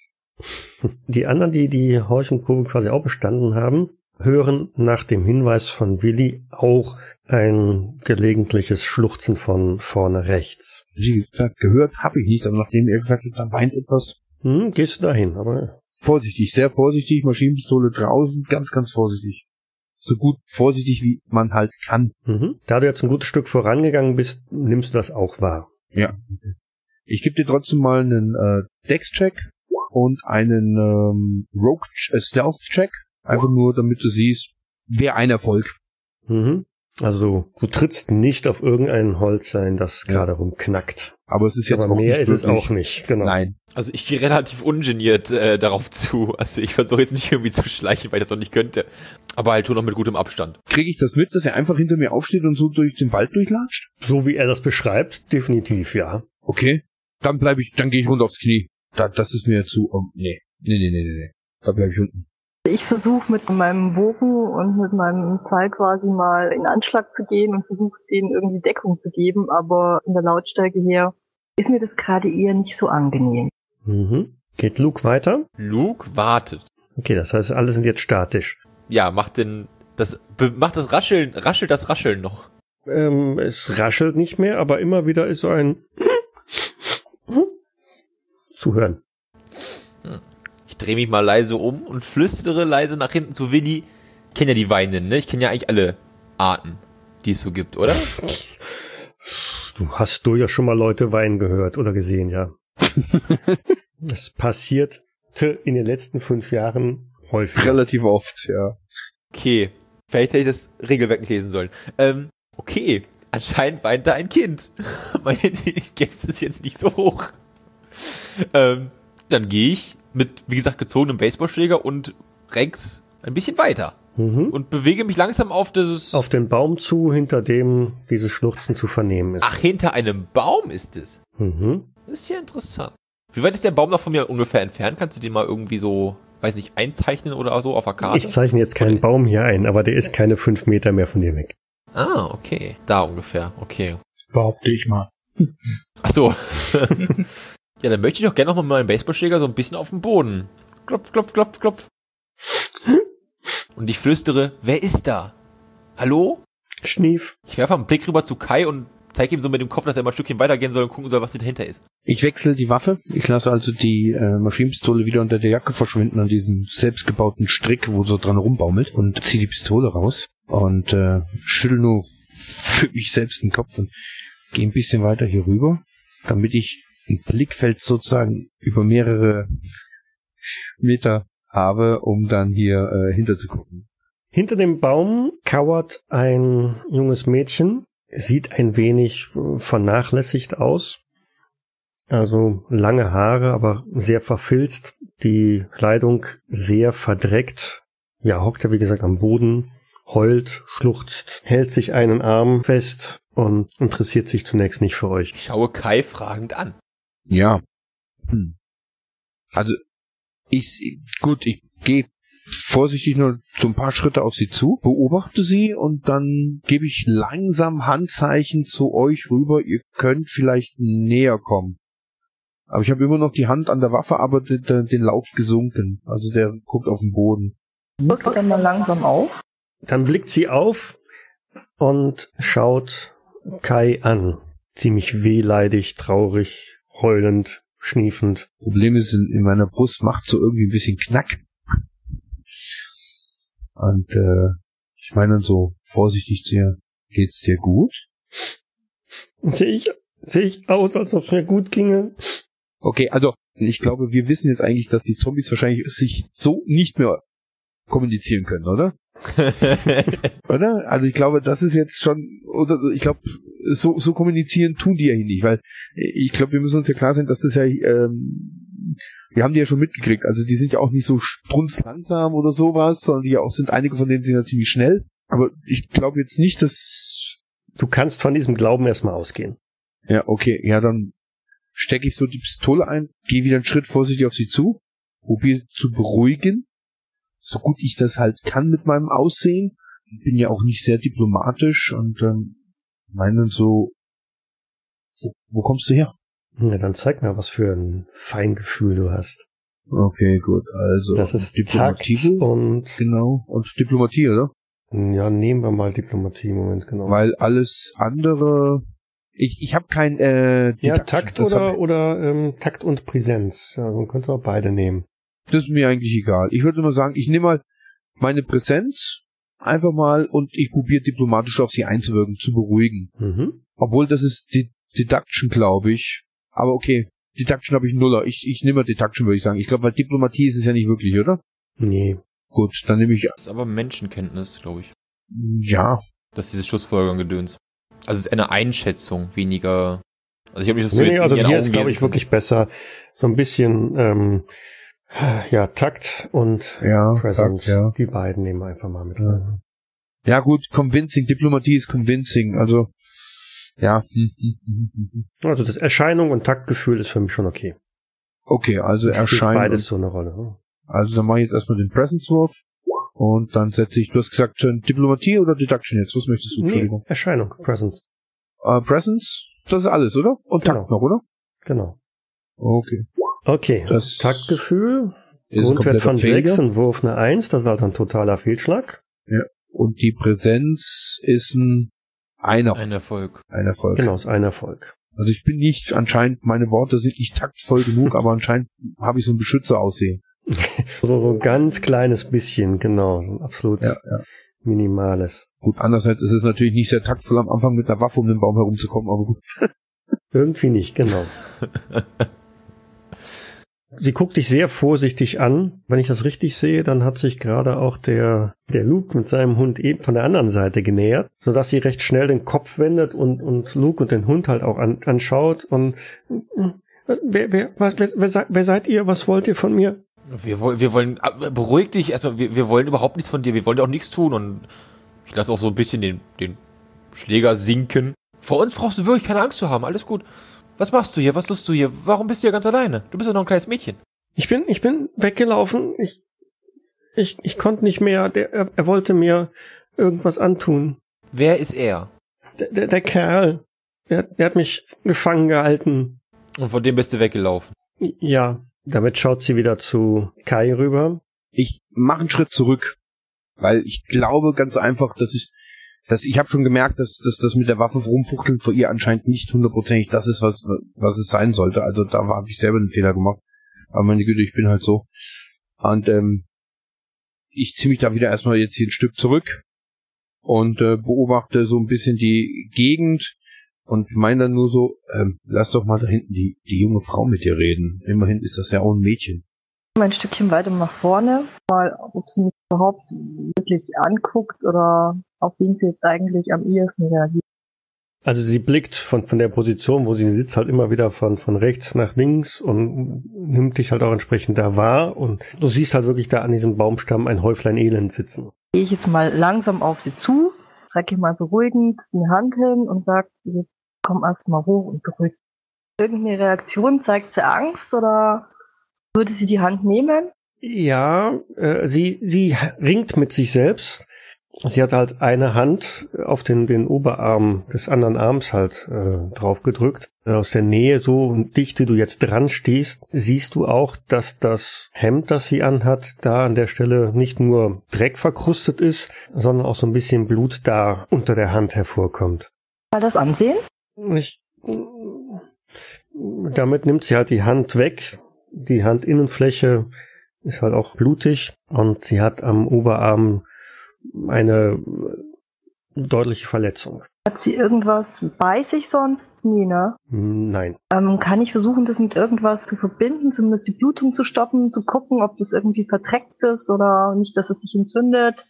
Die anderen, die die Horchenprobe quasi auch bestanden haben, hören nach dem Hinweis von Willi auch ein gelegentliches Schluchzen von vorne rechts. Wie gesagt, gehört habe ich nicht, aber nachdem er gesagt hat, da weint etwas, Hm, gehst du dahin, aber vorsichtig, sehr vorsichtig, Maschinenpistole draußen, ganz, ganz vorsichtig. So gut vorsichtig, wie man halt kann. mhm. da du jetzt ein gutes Stück vorangegangen bist, nimmst du das auch wahr. Ja. Ich gebe dir trotzdem mal einen äh, Dex-Check und einen ähm, Rogue äh. Einfach nur, damit du siehst, wer ein Erfolg. Mhm. Also du trittst nicht auf irgendein Holzsein, das Ja. gerade rumknackt. Aber es ist jetzt Aber auch mehr nicht ist es auch nicht. Genau. Nein. Also ich gehe relativ ungeniert äh, darauf zu. Also ich versuche jetzt nicht irgendwie zu schleichen, weil ich das noch nicht könnte. Aber halt schon noch mit gutem Abstand. Kriege ich das mit, dass er einfach hinter mir aufsteht und so durch den Wald durchlatscht? So wie er das beschreibt, definitiv ja. Okay. Dann bleib ich, dann gehe ich runter aufs Knie. Da, das ist mir zu. Um, nee. Nee, nee, nee, nee, nee. Da bleib ich unten. Ich versuche mit meinem Bogen und mit meinem Pfeil quasi mal in Anschlag zu gehen und versuche denen irgendwie Deckung zu geben, aber in der Lautstärke her ist mir das gerade eher nicht so angenehm. Mhm. Geht Luke weiter? Luke wartet. Okay, das heißt, alle sind jetzt statisch. Ja, macht den das macht das Rascheln, raschelt das Rascheln noch. Ähm, es raschelt nicht mehr, aber immer wieder ist so ein zu hören. Ich drehe mich mal leise um und flüstere leise nach hinten zu Willi. Ich kenne ja die Weinenden, ne? Ich kenne ja eigentlich alle Arten, die es so gibt, oder? Du hast durchaus schon mal Leute weinen gehört oder gesehen, ja. Es passierte in den letzten fünf Jahren häufig. Relativ oft, ja. Okay. Vielleicht hätte ich das Regelwerk nicht lesen sollen. Ähm, okay. Anscheinend weint da ein Kind. Meine Intelligenz ist jetzt nicht so hoch. Ähm, dann gehe ich mit, wie gesagt, gezogenem Baseballschläger und Rex ein bisschen weiter Mhm. und bewege mich langsam auf dieses. Auf den Baum zu, hinter dem dieses Schluchzen zu vernehmen ist. Ach, hinter einem Baum ist es. Mhm. Das ist ja interessant. Wie weit ist der Baum noch von mir ungefähr entfernt? Kannst du den mal irgendwie so, weiß nicht, einzeichnen oder so auf der Karte? Ich zeichne jetzt keinen Baum hier ein, aber der ist keine fünf Meter mehr von dir weg. Ah, okay. Da ungefähr. Okay. Behaupte ich mal. Ach so. ja, dann möchte ich doch gerne noch mal meinen Baseballschläger so ein bisschen auf den Boden. Klopf, klopf, klopf, klopf. Und ich flüstere, wer ist da? Hallo? Schnief. Ich werfe einen Blick rüber zu Kai und zeige ihm so mit dem Kopf, dass er mal ein Stückchen weitergehen soll und gucken soll, was dahinter ist. Ich wechsle die Waffe. Ich lasse also die äh, Maschinenpistole wieder unter der Jacke verschwinden an diesem selbstgebauten Strick, wo so dran rumbaumelt und ziehe die Pistole raus und äh, schüttel nur für mich selbst den Kopf und gehe ein bisschen weiter hier rüber, damit ich Blickfeld sozusagen über mehrere Meter habe, um dann hier äh, hinter zu gucken. Hinter dem Baum kauert ein junges Mädchen, sieht ein wenig vernachlässigt aus. Also lange Haare, aber sehr verfilzt, die Kleidung sehr verdreckt. Ja, hockt er wie gesagt am Boden, heult, schluchzt, hält sich einen Arm fest und interessiert sich zunächst nicht für euch. Ich schaue Kai fragend an. Ja. Hm. Also ich gut, ich gehe vorsichtig nur so ein paar Schritte auf sie zu, beobachte sie und dann gebe ich langsam Handzeichen zu euch rüber, ihr könnt vielleicht näher kommen. Aber ich habe immer noch die Hand an der Waffe, aber den, den Lauf gesunken. Also der guckt auf den Boden. Wirkt dann mal langsam auf. Dann blickt sie auf und schaut Kai an. Ziemlich wehleidig, traurig, heulend, schniefend. Problem ist, in, in meiner Brust macht so irgendwie ein bisschen Knack. Und äh, ich meine dann so vorsichtig zu ihr, geht's dir gut? Sehe ich, sehe ich aus, als ob es mir gut ginge? Okay, also ich glaube, wir wissen jetzt eigentlich, dass die Zombies wahrscheinlich sich so nicht mehr kommunizieren können, oder? oder? Also ich glaube, das ist jetzt schon, oder ich glaube, so, so kommunizieren tun die ja hier nicht, weil ich glaube, wir müssen uns ja klar sein, dass das ja, ähm, wir haben die ja schon mitgekriegt, also die sind ja auch nicht so strunzlangsam oder sowas, sondern die ja auch sind, einige von denen sind ja ziemlich schnell, aber ich glaube jetzt nicht, dass... Du kannst von diesem Glauben erstmal ausgehen. Ja, okay, ja, dann stecke ich so die Pistole ein, gehe wieder einen Schritt vorsichtig auf sie zu, probiere sie zu beruhigen, so gut ich das halt kann mit meinem Aussehen. Bin ja auch nicht sehr diplomatisch und ähm, meinen so, wo, wo kommst du her? Na, dann zeig mal, was für ein Feingefühl du hast. Okay, gut, also. Das ist Diplomatie Takt und genau und Diplomatie, oder? Ja, nehmen wir mal Diplomatie im Moment, genau. Weil alles andere ich, ich habe kein äh, Ja, Takt oder oder ähm, Takt und Präsenz. Ja, man könnte auch beide nehmen. Das ist mir eigentlich egal. Ich würde nur sagen, ich nehme mal meine Präsenz einfach mal und ich probiere diplomatisch auf sie einzuwirken, zu beruhigen. Mhm. Obwohl das ist die Deduction, glaube ich. Aber okay, Deduction habe ich Nuller. Ich, ich nehme mal Deduction, würde ich sagen. Ich glaube, weil Diplomatie ist es ja nicht wirklich, oder? Nee. Gut, dann nehme ich. Das ist aber Menschenkenntnis, glaube ich. Ja. Das ist dieses Schlussfolgerung-Gedöns. Also es ist eine Einschätzung, weniger. Also ich habe mich das nee, so nee, jetzt also in ihren hier Augen ist, glaube ich, wirklich besser. So ein bisschen ähm, ja, Takt und Ja, Presence. Takt, ja. Die beiden nehmen wir einfach mal mit rein. Ja gut, convincing, Diplomatie ist convincing, also ja. Hm, hm, hm. Also das Erscheinung und Taktgefühl ist für mich schon okay. Okay, also Spielt erscheint. beides so eine Rolle. ne? Also dann mache ich jetzt erstmal den Presence-Wurf und dann setze ich, du hast gesagt, Diplomatie oder Deduction jetzt? Was möchtest du? Nee, Entschuldigung. Erscheinung, Presence. Äh, Presence, das ist alles, oder? Und Genau. Takt noch, oder? Genau. Okay. Okay, Das Taktgefühl, Grundwert von. 6, ein Wurf eine 1, das ist also ein totaler Fehlschlag. Und die Präsenz ist ein einer, Ein Erfolg. ein Erfolg. Genau, ist ein Erfolg. Also ich bin nicht, anscheinend, meine Worte sind nicht taktvoll genug, aber anscheinend habe ich so ein Beschützer aussehen. So, so ein ganz kleines bisschen, genau, so ein absolut Ja, ja. minimales. Gut, andererseits ist es natürlich nicht sehr taktvoll am Anfang mit einer Waffe um den Baum herumzukommen, aber gut. Irgendwie nicht, genau. Sie guckt dich sehr vorsichtig an. Wenn ich das richtig sehe, dann hat sich gerade auch der, der Luke mit seinem Hund eben von der anderen Seite genähert, sodass sie recht schnell den Kopf wendet und, und Luke und den Hund halt auch an, anschaut und wer, wer, was, wer, wer, wer seid ihr? Was wollt ihr von mir? Wir wollen, wir wollen, äh, beruhig dich erstmal, wir, wir wollen überhaupt nichts von dir, wir wollen dir auch nichts tun und ich lasse auch so ein bisschen den, den Schläger sinken. Vor uns brauchst du wirklich keine Angst zu haben, alles gut. Was machst du hier? Was tust du hier? Warum bist du hier ganz alleine? Du bist doch noch ein kleines Mädchen. Ich bin, ich bin weggelaufen. Ich, ich, ich konnte nicht mehr. Der, er, er wollte mir irgendwas antun. Wer ist er? Der, der, der Kerl. Der, der hat mich gefangen gehalten. Und von dem bist du weggelaufen. Ja. Damit schaut sie wieder zu Kai rüber. Ich mache einen Schritt zurück, weil ich glaube ganz einfach, dass ich, dass ich habe schon gemerkt, dass, dass das mit der Waffe rumfuchteln vor ihr anscheinend nicht hundertprozentig das ist, was was es sein sollte. Also da habe ich selber einen Fehler gemacht. Aber meine Güte, ich bin halt so. Und ähm, ich ziehe mich da wieder erstmal jetzt hier ein Stück zurück und äh, beobachte so ein bisschen die Gegend und meine dann nur so, ähm, lass doch mal da hinten die, die junge Frau mit dir reden. Immerhin ist das ja auch ein Mädchen. Ein Stückchen weiter nach vorne, mal ob sie mich überhaupt wirklich anguckt oder auf wen sie jetzt eigentlich am ehesten reagiert. Also sie blickt von, von der Position, wo sie sitzt, halt immer wieder von, von rechts nach links und nimmt dich halt auch entsprechend da wahr und du siehst halt wirklich da an diesem Baumstamm ein Häuflein Elend sitzen. Gehe ich jetzt mal langsam auf sie zu, strecke mal beruhigend die Hand hin und sage, jetzt komm erst mal hoch und beruhigt. Irgendeine Reaktion, zeigt sie Angst oder würde sie die Hand nehmen? Ja, äh, sie, sie ringt mit sich selbst. Sie hat halt eine Hand auf den, den Oberarm des anderen Arms halt äh, drauf gedrückt. Aus der Nähe, so dicht wie du jetzt dran stehst, siehst du auch, dass das Hemd, das sie anhat, da an der Stelle nicht nur Dreck verkrustet ist, sondern auch so ein bisschen Blut da unter der Hand hervorkommt. Mal das ansehen? Ich, damit nimmt sie halt die Hand weg. Die Handinnenfläche ist halt auch blutig und sie hat am Oberarm eine deutliche Verletzung. Hat sie irgendwas bei sich sonst? Nee, ne? Nein. Ähm, kann ich versuchen, das mit irgendwas zu verbinden, zumindest die Blutung zu stoppen, zu gucken, ob das irgendwie verdreckt ist oder nicht, dass es sich entzündet?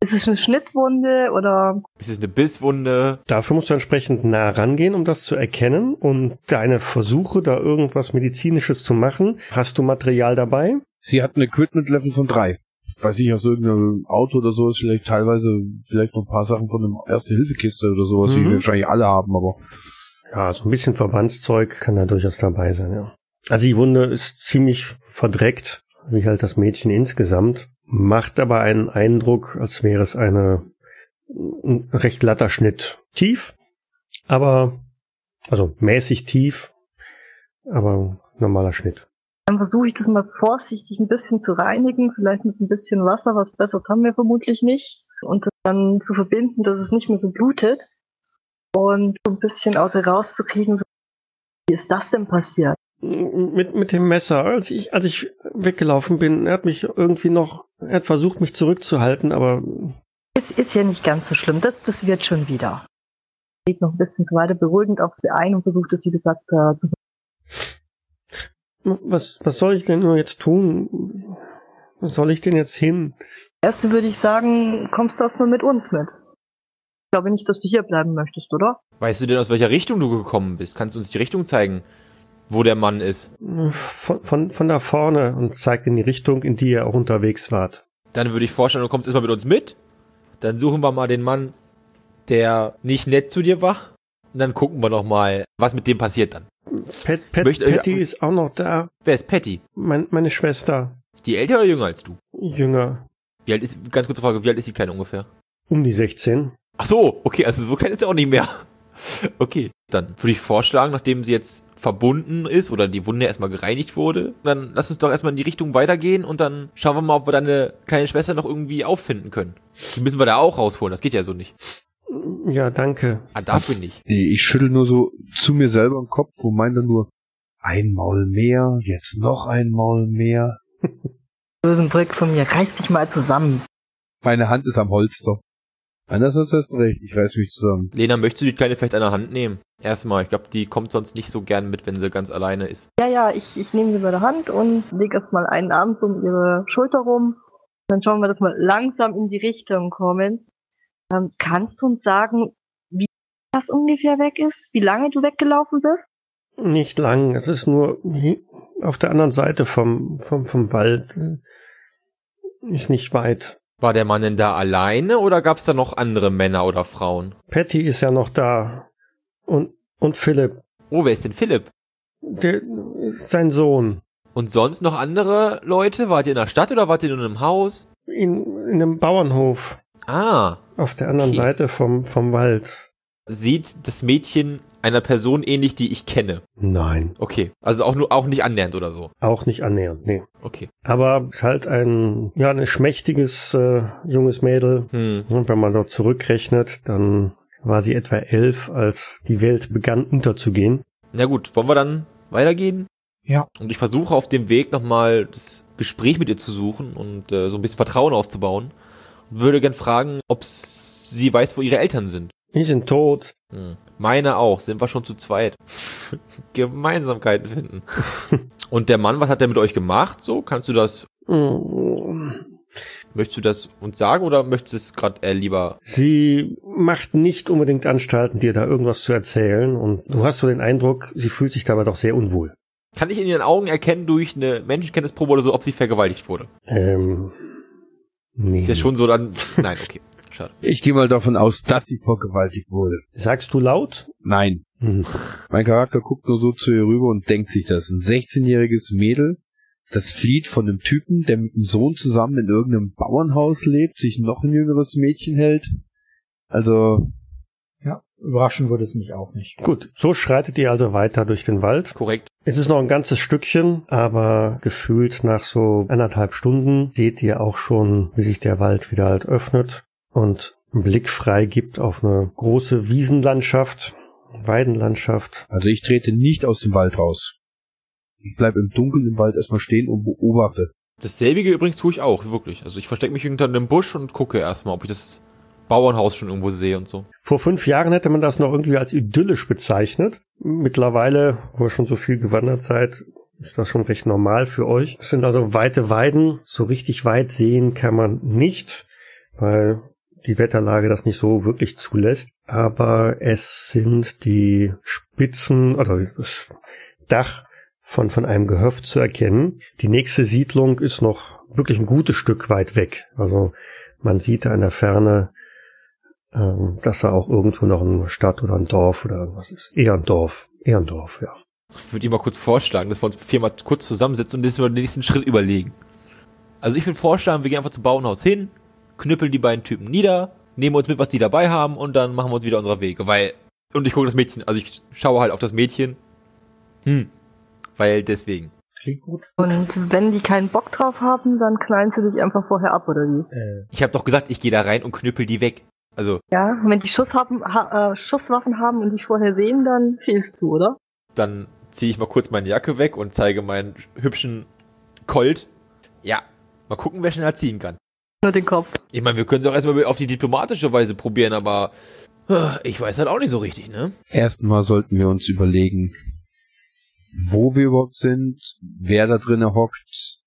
Ist es eine Schnittwunde oder? Ist es eine Bisswunde? Dafür musst du entsprechend nah rangehen, um das zu erkennen. Und deine Versuche, da irgendwas Medizinisches zu machen, hast du Material dabei? Sie hat ein Equipment-Level von drei. Weiß ich, aus irgendeinem Auto oder so ist vielleicht teilweise vielleicht noch ein paar Sachen von einem Erste-Hilfe-Kiste oder sowas, Mhm. die wir wahrscheinlich alle haben, aber Ja, so ein bisschen Verbandszeug kann da durchaus dabei sein, ja. Also die Wunde ist ziemlich verdreckt, wie halt das Mädchen insgesamt, macht aber einen Eindruck, als wäre es eine ein recht glatter Schnitt. Tief, aber also mäßig tief, aber normaler Schnitt. Dann versuche ich das mal vorsichtig ein bisschen zu reinigen, vielleicht mit ein bisschen Wasser, was Besseres haben wir vermutlich nicht. Und das dann zu verbinden, dass es nicht mehr so blutet. Und so ein bisschen aus ihr rauszukriegen, so, wie ist das denn passiert? Mit, mit dem Messer, als ich, als ich weggelaufen bin, er hat mich irgendwie noch, er hat versucht, mich zurückzuhalten, aber Ist, ist ja nicht ganz so schlimm, das, das wird schon wieder. Geht noch ein bisschen weiter beruhigend auf sie ein und versucht es, wie gesagt, äh, zu was, was soll ich denn nur jetzt tun? Was soll ich denn jetzt hin? Erste würde ich sagen, kommst du erstmal mit uns mit. Ich glaube nicht, dass du hier bleiben möchtest, oder? Weißt du denn, aus welcher Richtung du gekommen bist? Kannst du uns die Richtung zeigen, wo der Mann ist? Von, von, von da vorne und zeigt in die Richtung, in die ihr auch unterwegs wart. Dann würde ich vorstellen, du kommst erstmal mit uns mit. Dann suchen wir mal den Mann, der nicht nett zu dir war. Und dann gucken wir noch mal, was mit dem passiert dann. Pat, Pat, möchte euch- Patty ist auch noch da. Wer ist Patty? Mein, meine Schwester. Ist die älter oder jünger als du? Jünger. Wie alt ist, ganz kurze Frage, wie alt ist die Kleine ungefähr? Um die 16. Ach so, okay, also so klein ist sie auch nicht mehr. Okay, dann würde ich vorschlagen, nachdem sie jetzt verbunden ist oder die Wunde erstmal gereinigt wurde, dann lass uns doch erstmal in die Richtung weitergehen und dann schauen wir mal, ob wir deine kleine Schwester noch irgendwie auffinden können. Die müssen wir da auch rausholen, das geht ja so nicht. Ja, danke. Ah, dafür nicht. Nee, ich schüttel nur so zu mir selber im Kopf und meine dann nur, ein Maul mehr, jetzt noch ein Maul mehr. Bösen Blick von mir, reiß dich mal zusammen. Meine Hand ist am Holster. Einerseits hast du recht, ich reiß mich zusammen. Lena, möchtest du die Kleine vielleicht an der Hand nehmen? Erstmal, ich glaube, die kommt sonst nicht so gern mit, wenn sie ganz alleine ist. Ja, ja, ich, ich nehme sie bei der Hand und lege erstmal einen Arm so um ihre Schulter rum. Dann schauen wir, dass wir langsam in die Richtung kommen. Ähm, kannst du uns sagen, wie das ungefähr weg ist? Wie lange du weggelaufen bist? Nicht lang. Es ist nur auf der anderen Seite vom, vom, vom Wald. Ist nicht weit. War der Mann denn da alleine oder gab es da noch andere Männer oder Frauen? Patty ist ja noch da. Und, und Philipp. Oh, wer ist denn Philipp? der ist sein Sohn. Und sonst noch andere Leute? Wart ihr in der Stadt oder wart ihr nur in einem Haus? In, in einem Bauernhof. Ah, Auf der anderen Okay. Seite vom, vom Wald. sieht das Mädchen einer Person ähnlich, die ich kenne. Nein. Okay, also auch nur auch nicht annähernd oder so. Auch nicht annähernd, nee. Okay. Aber ist halt ein, ja, ein schmächtiges äh, junges Mädel. Hm. Und wenn man dort zurückrechnet, dann war sie etwa elf, als die Welt begann unterzugehen. Na gut, wollen wir dann weitergehen? Ja. Und ich versuche auf dem Weg nochmal das Gespräch mit ihr zu suchen und äh, so ein bisschen Vertrauen aufzubauen. Würde gern fragen, ob sie weiß, wo ihre Eltern sind. Die sind tot. Hm. Meine auch, sind wir schon zu zweit. Gemeinsamkeiten finden. und der Mann, was hat der mit euch gemacht? So, kannst du das, Mm. möchtest du das uns sagen oder möchtest du es gerade äh, lieber? Sie macht nicht unbedingt Anstalten, dir da irgendwas zu erzählen. Und du hast so den Eindruck, sie fühlt sich dabei doch sehr unwohl. Kann ich in ihren Augen erkennen durch eine Menschenkenntnisprobe oder so, ob sie vergewaltigt wurde? Ähm, nee. Ist ja schon so dann. Nein, okay. Schade. Ich gehe mal davon aus, dass sie vergewaltigt wurde. Sagst du laut? Nein. Hm. Mein Charakter guckt nur so zu ihr rüber und denkt sich das. Ein 16-jähriges Mädel, das flieht von einem Typen, der mit dem Sohn zusammen in irgendeinem Bauernhaus lebt, sich noch ein jüngeres Mädchen hält. Also, überraschen würde es mich auch nicht. Gut, so schreitet ihr also weiter durch den Wald. Korrekt. Es ist noch ein ganzes Stückchen, aber gefühlt nach so anderthalb Stunden seht ihr auch schon, wie sich der Wald wieder halt öffnet und einen Blick frei gibt auf eine große Wiesenlandschaft, Weidenlandschaft. also ich trete nicht aus dem Wald raus. Ich bleib im Dunkeln im Wald erstmal stehen und beobachte. Dasselbige übrigens tue ich auch, wirklich. Also ich verstecke mich hinter einem Busch und gucke erstmal, ob ich das Bauernhaus schon irgendwo sehe und so. Vor fünf Jahren hätte man das noch irgendwie als idyllisch bezeichnet. Mittlerweile, wo ihr schon so viel gewandert seid, ist das schon recht normal für euch. Es sind also weite Weiden. So richtig weit sehen kann man nicht, weil die Wetterlage das nicht so wirklich zulässt. Aber es sind die Spitzen oder das Dach von, von einem Gehöft zu erkennen. Die nächste Siedlung ist noch wirklich ein gutes Stück weit weg. Also man sieht da in der Ferne ähm, dass da auch irgendwo noch eine Stadt oder ein Dorf oder irgendwas ist. Eher ein Dorf. Eher ein Dorf, ja. Ich würde ihm mal kurz vorschlagen, dass wir uns viermal kurz zusammensetzen und den nächsten Schritt überlegen. Also ich würde vorschlagen, wir gehen einfach zum Bauernhaus hin, knüppeln die beiden Typen nieder, nehmen uns mit, was die dabei haben und dann machen wir uns wieder unsere Wege, weil und ich gucke das Mädchen, also ich schaue halt auf das Mädchen. Hm, weil deswegen. Klingt gut. Und wenn die keinen Bock drauf haben, dann knallen sie dich einfach vorher ab, oder wie? Äh, Ich habe doch gesagt, ich gehe da rein und knüppel die weg. Also, Ja, und wenn die Schuss haben, ha, äh, Schusswaffen haben und dich vorher sehen, dann fehlst du, oder? dann ziehe ich mal kurz meine Jacke weg und zeige meinen hübschen Colt. Ja, mal gucken, wer schneller ziehen kann. Nur den Kopf. Ich meine, wir können es auch erstmal auf die diplomatische Weise probieren, aber äh, ich weiß halt auch nicht so richtig, ne? Erstmal sollten wir uns überlegen, wo wir überhaupt sind, wer da drinnen hockt,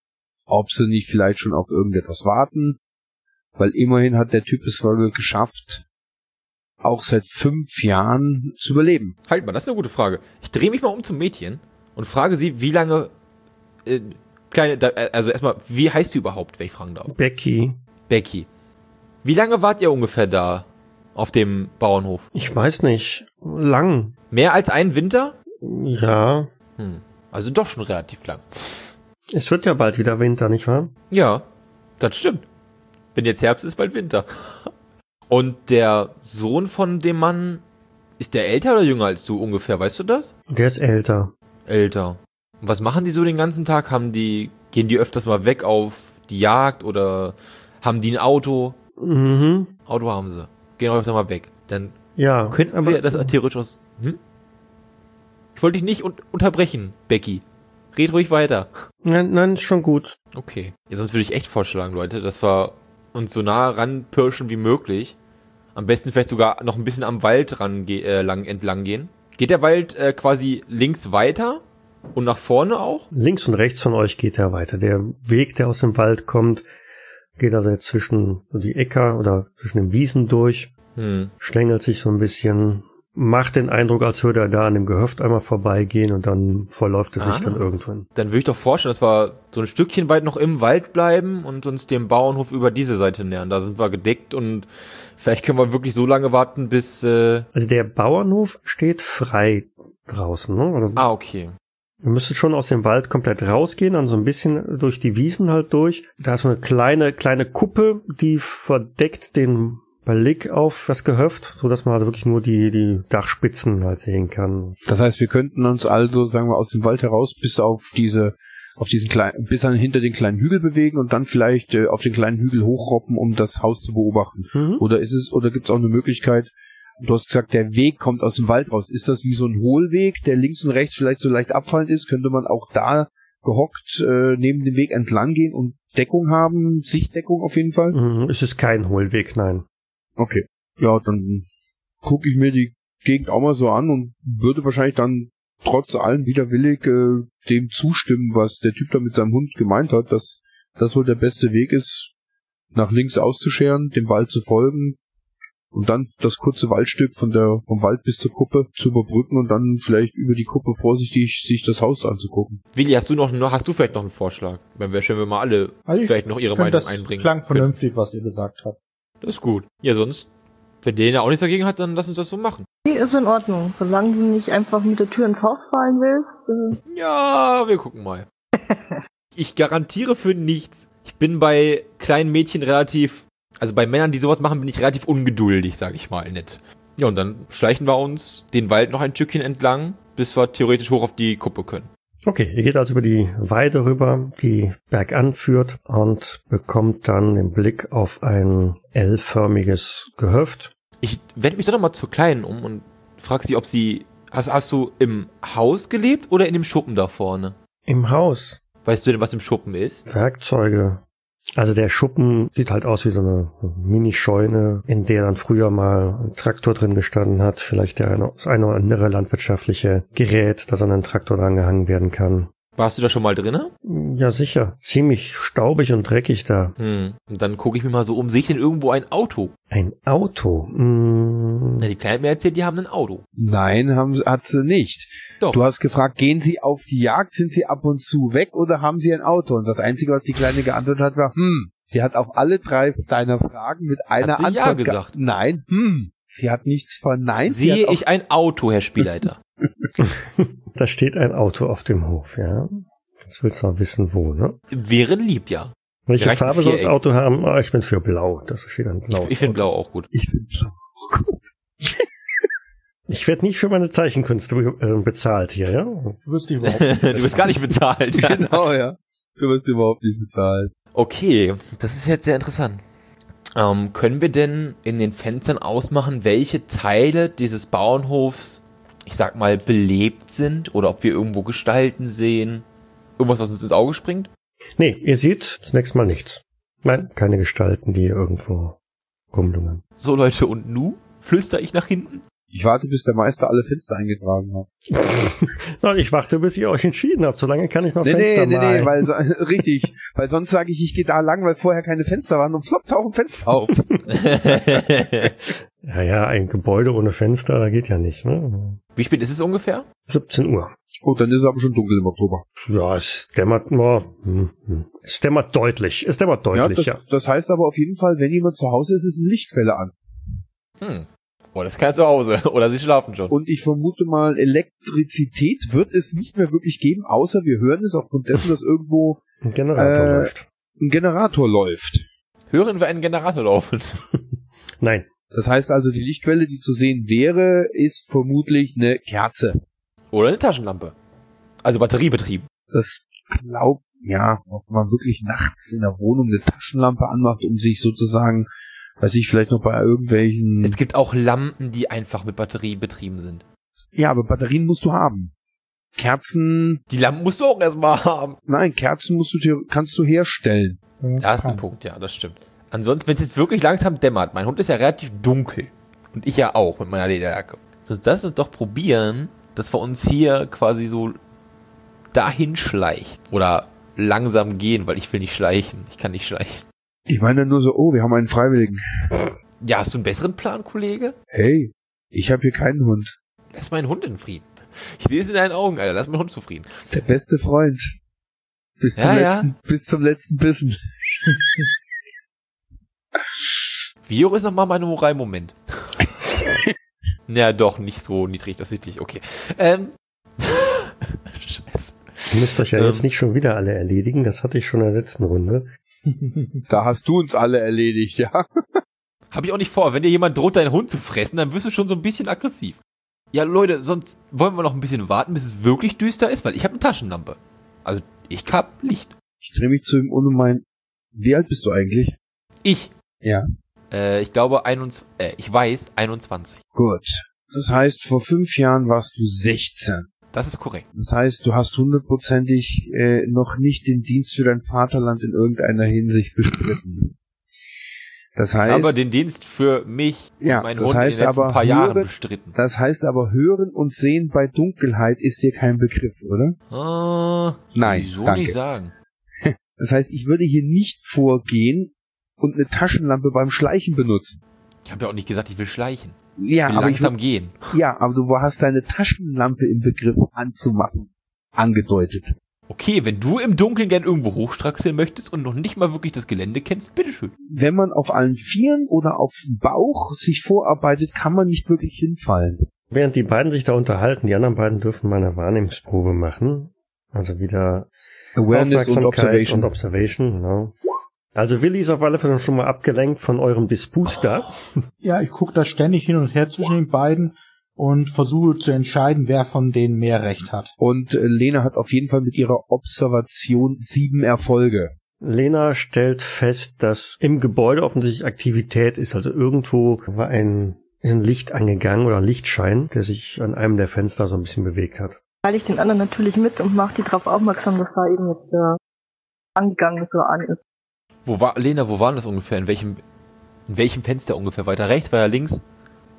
ob sie nicht vielleicht schon auf irgendetwas warten, weil immerhin hat der Typ es wohl geschafft, auch seit fünf Jahren zu überleben. Halt mal, das ist eine gute Frage. Ich drehe mich mal um zum Mädchen und frage sie, wie lange. Äh, kleine, da, äh, also erstmal, wie heißt sie überhaupt, wenn ich fragen darf? Becky, Becky. Wie lange wart ihr ungefähr da? Auf dem Bauernhof? ich weiß nicht, lang. Mehr als einen Winter? Ja, Hm. Also doch schon relativ lang. es wird ja bald wieder Winter, nicht wahr? Ja, das stimmt. Wenn jetzt Herbst ist, bald Winter. Und der Sohn von dem Mann, ist der älter oder jünger als du ungefähr? Weißt du das? Der ist älter. Älter. Und was machen die so den ganzen Tag? Haben die, gehen die öfters mal weg auf die Jagd oder haben die ein Auto? Mhm. Auto haben sie. Gehen öfter mal weg. Dann Ja, könnten aber wir das theoretisch aus, hm? Ich wollte dich nicht un unterbrechen, Becky. Red ruhig weiter. nein, nein, ist schon gut. Okay. Ja, sonst würde ich echt vorschlagen, Leute, dass wir uns so nah ranpirschen wie möglich. Am besten vielleicht sogar noch ein bisschen am Wald ran äh, lang, entlang gehen. Geht der Wald äh, quasi links weiter und nach vorne auch? Links und rechts von euch geht er weiter. Der Weg, der aus dem Wald kommt, geht also jetzt zwischen die Äcker oder zwischen den Wiesen durch, Hm. schlängelt sich so ein bisschen, macht den Eindruck, als würde er da an dem Gehöft einmal vorbeigehen und dann verläuft es sich Ah. dann irgendwann. Dann würde ich doch vorstellen, dass wir so ein Stückchen weit noch im Wald bleiben und uns dem Bauernhof über diese Seite nähern. Da sind wir gedeckt und vielleicht können wir wirklich so lange warten, bis. Äh Also der Bauernhof steht frei draußen, ne? Also ah, okay. Wir müssen schon aus dem Wald komplett rausgehen, dann so ein bisschen durch die Wiesen halt durch. Da ist so eine kleine, kleine Kuppe, die verdeckt den Blick auf das Gehöft, so dass man also wirklich nur die, die Dachspitzen halt sehen kann. Das heißt, wir könnten uns also, sagen wir, aus dem Wald heraus bis auf diese, auf diesen kleinen, bis dann hinter den kleinen Hügel bewegen und dann vielleicht äh, auf den kleinen Hügel hochroppen, um das Haus zu beobachten. Mhm. Oder ist es, oder gibt es auch eine Möglichkeit, du hast gesagt, der Weg kommt aus dem Wald raus. Ist das wie so ein Hohlweg, der links und rechts vielleicht so leicht abfallend ist? Könnte man auch da gehockt äh, neben dem Weg entlang gehen und Deckung haben, Sichtdeckung auf jeden Fall? Mhm. Es ist kein Hohlweg, nein. Okay. Ja, dann gucke ich mir die Gegend auch mal so an und würde wahrscheinlich dann trotz allem widerwillig äh, dem zustimmen, was der Typ da mit seinem Hund gemeint hat, dass das wohl der beste Weg ist, nach links auszuscheren, dem Wald zu folgen und dann das kurze Waldstück von der vom Wald bis zur Kuppe zu überbrücken und dann vielleicht über die Kuppe vorsichtig sich das Haus anzugucken. Willi, hast du noch, noch hast du vielleicht noch einen Vorschlag? Wenn wir, wenn wir mal alle Also ich vielleicht noch ihre Meinung das einbringen. klang können. vernünftig, was ihr gesagt habt. Das ist gut. Ja, sonst, wenn der ja auch nichts dagegen hat, dann lass uns das so machen. Nee, ist in Ordnung. Solange du nicht einfach mit der Tür ins Haus fallen willst. Äh, Ja, wir gucken mal. ich garantiere für nichts. Ich bin bei kleinen Mädchen relativ, also bei Männern, die sowas machen, bin ich relativ ungeduldig, sag ich mal nett. Ja, und dann schleichen wir uns den Wald noch ein Stückchen entlang, bis wir theoretisch hoch auf die Kuppe können. Okay, ihr geht also über die Weide rüber, die bergan führt und bekommt dann den Blick auf ein L-förmiges Gehöft. Ich wende mich doch noch mal zur Kleinen um und frag sie, ob sie, hast, hast du im Haus gelebt oder in dem Schuppen da vorne? Im Haus Weißt du denn, was im Schuppen ist? Werkzeuge. Also der Schuppen sieht halt aus wie so eine Mini-Scheune, in der dann früher mal ein Traktor drin gestanden hat. Vielleicht das eine oder andere landwirtschaftliche Gerät, das an einen Traktor dran gehangen werden kann. Warst du da schon mal drinne? Ja, sicher. Ziemlich staubig und dreckig da. Hm. Und dann gucke ich mir mal so um, sehe ich denn irgendwo ein Auto? Ein Auto. Mm, Na, die Kleine hat mir erzählt, die haben ein Auto. Nein, haben, hat sie nicht. Doch. Du hast gefragt, gehen Sie auf die Jagd, sind Sie ab und zu weg oder haben Sie ein Auto? Und das Einzige, was die Kleine geantwortet hat, war, hm. Sie hat auf alle drei deiner Fragen mit einer sie ja Antwort ge- gesagt? Nein, hm. Sie hat nichts verneint. sie Sehe hat ich ein Auto, Herr Spielleiter? da steht ein Auto auf dem Hof, ja. Jetzt willst du noch wissen, wo, ne? Wäre lieb, ja. Welche Direkt Farbe soll das. Auto haben? Ah, ich bin für blau. Das steht ein blaues Ich, ich finde blau auch gut. Ich bin Ich werde nicht für meine Zeichenkünste äh, bezahlt hier, ja? Ich überhaupt nicht. du bist gar nicht bezahlt. Genau, ja. Du wirst überhaupt nicht bezahlt. Okay, das ist jetzt sehr interessant. Ähm, können wir denn in den Fenstern ausmachen, welche Teile dieses Bauernhofs, ich sag mal, belebt sind oder ob wir irgendwo Gestalten sehen? Irgendwas, was uns ins Auge springt? Nee, ihr seht zunächst mal nichts. Nein, keine Gestalten, die irgendwo rumlungern. So Leute, und nu? Flüster ich nach hinten? Ich warte, bis der Meister alle Fenster eingetragen hat. Na, ich warte, bis ihr euch entschieden habt. Solange kann ich noch Nee, Fenster nee, nee, malen. nee, weil so, richtig. Weil sonst sage ich, ich gehe da lang, weil vorher keine Fenster waren und plopp tauchen Fenster auf. ja, ja, ein Gebäude ohne Fenster, da geht ja nicht, ne? Wie spät ist es ungefähr? 17 Uhr. Oh, dann ist es aber schon dunkel im Oktober. Ja, es dämmert, oh, hm, hm. es dämmert deutlich. Es dämmert deutlich, ja, ja. das, das heißt aber auf jeden Fall, wenn jemand zu Hause ist, ist eine Lichtquelle an. Hm. Oh, das ist kein Zuhause. Oder sie schlafen schon. Und ich vermute mal, Elektrizität wird es nicht mehr wirklich geben, außer wir hören es aufgrund dessen, dass irgendwo Ein Generator Äh, läuft. ein Generator läuft. Hören wir einen Generator laufen? Nein, Das heißt also, die Lichtquelle, die zu sehen wäre, ist vermutlich eine Kerze. Oder eine Taschenlampe. Also batteriebetrieben. Das glaubt, ja, ob man wirklich nachts in der Wohnung eine Taschenlampe anmacht, um sich sozusagen, weiß ich, vielleicht noch bei irgendwelchen... Es gibt auch Lampen, die einfach mit Batterie betrieben sind. ja, aber Batterien musst du haben. Kerzen, Die Lampen musst du auch erstmal haben. nein, Kerzen musst du dir, kannst du herstellen. Das ist ein Punkt, ja, das stimmt. Ansonsten, wenn es jetzt wirklich langsam dämmert, mein Hund ist ja relativ dunkel. Und ich ja auch mit meiner Lederjacke. So, lass uns doch probieren, dass wir uns hier quasi so dahin schleichen. Oder langsam gehen, weil ich will nicht schleichen. Ich kann nicht schleichen. Ich meine nur so, oh, wir haben einen Freiwilligen. Ja, hast du einen besseren Plan, Kollege? Hey, ich habe hier keinen Hund. Lass meinen Hund in Frieden. Ich sehe es in deinen Augen, Alter. Lass meinen Hund zufrieden. Der beste Freund. Bis zum Ja, ja. letzten, bis zum letzten Bissen. Wie hoch ist nochmal meine Moral? Moment. ja, doch, nicht so niedrig, das ist nicht okay. Ähm. Scheiße. Ihr müsst euch ja Ähm. jetzt nicht schon wieder alle erledigen, das hatte ich schon in der letzten Runde. Da hast du uns alle erledigt, ja. Habe ich auch nicht vor. Wenn dir jemand droht, deinen Hund zu fressen, dann wirst du schon so ein bisschen aggressiv. Ja, Leute, sonst wollen wir noch ein bisschen warten, bis es wirklich düster ist, weil ich habe eine Taschenlampe. Also, ich hab Licht. Ich drehe mich zu ihm um und mein, wie alt bist du eigentlich? Ich. Ja. Äh, ich glaube, 21, äh, ich weiß, 21. Gut. Das heißt, vor fünf Jahren warst du 16. Das ist korrekt. Das heißt, du hast hundertprozentig äh, noch nicht den Dienst für dein Vaterland in irgendeiner Hinsicht bestritten. Das heißt, aber den Dienst für mich Ja, das Hund heißt in den letzten aber paar Jahren höre- bestritten. das heißt aber hören und sehen bei Dunkelheit ist dir kein Begriff, oder? Ah, Nein, wieso danke. nicht sagen? Das heißt, ich würde hier nicht vorgehen und eine Taschenlampe beim Schleichen benutzen. Ich habe ja auch nicht gesagt, ich will schleichen. Ja, ich will aber ich langsam gehen. Ja, aber du hast deine Taschenlampe im Begriff anzumachen. Angedeutet. Okay, wenn du im Dunkeln gern irgendwo hochstraxeln möchtest und noch nicht mal wirklich das Gelände kennst, bitteschön. Wenn man auf allen Vieren oder auf dem Bauch sich vorarbeitet, kann man nicht wirklich hinfallen. Während die beiden sich da unterhalten, die anderen beiden dürfen mal eine Wahrnehmungsprobe machen. Also wieder Awareness und Aufmerksamkeit Observation. und Observation, genau. Also Willi ist auf alle Fälle schon mal abgelenkt von eurem Disput da. Ja, ich gucke da ständig hin und her zwischen den beiden und versuche zu entscheiden, wer von denen mehr Recht hat. Und äh, Lena hat auf jeden Fall mit ihrer Observation sieben Erfolge. Lena stellt fest, dass im Gebäude offensichtlich Aktivität ist. Also irgendwo war ein, ist ein Licht angegangen oder ein Lichtschein, der sich an einem der Fenster so ein bisschen bewegt hat. Teile ich den anderen natürlich mit und mache die darauf aufmerksam, dass da eben jetzt äh, angegangen so an ist. Wo war, Lena, wo war denn das ungefähr? In welchem, in welchem Fenster ungefähr? Weiter rechts, weiter links?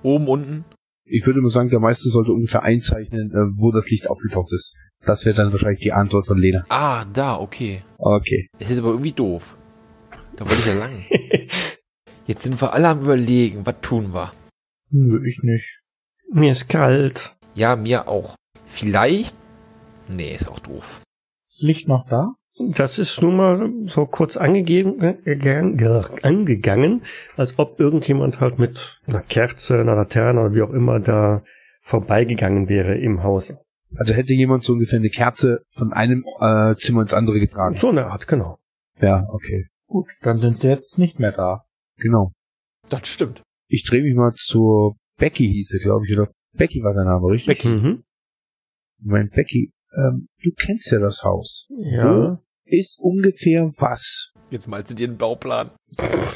Oben, unten? Ich würde mal sagen, der Meister sollte ungefähr einzeichnen, äh, wo das Licht aufgetaucht ist. Das wäre dann wahrscheinlich die Antwort von Lena. Ah, da, okay. Okay. Es ist aber irgendwie doof. Da wollte ich ja lang. Jetzt sind wir alle am überlegen, was tun wir? Nö, ich nicht. Mir ist kalt. Ja, mir auch. Vielleicht? Nee, ist auch doof. Ist Licht noch da? Das ist nun mal so kurz angegeben, äh, gegangen- angegangen, als ob irgendjemand halt mit einer Kerze, einer Laterne oder wie auch immer da vorbeigegangen wäre im Haus. Also hätte jemand so ungefähr eine Kerze von einem äh, Zimmer ins andere getragen. So eine Art, genau. Ja, okay. Gut, dann sind sie jetzt nicht mehr da. Genau. Das stimmt. Ich drehe mich mal zur Becky hieß sie, glaube ich, oder? Becky war der Name, richtig? Becky. Mhm. Mein Becky, ähm, du kennst ja das Haus. Ja. Ist ungefähr was? Jetzt malst du dir einen Bauplan.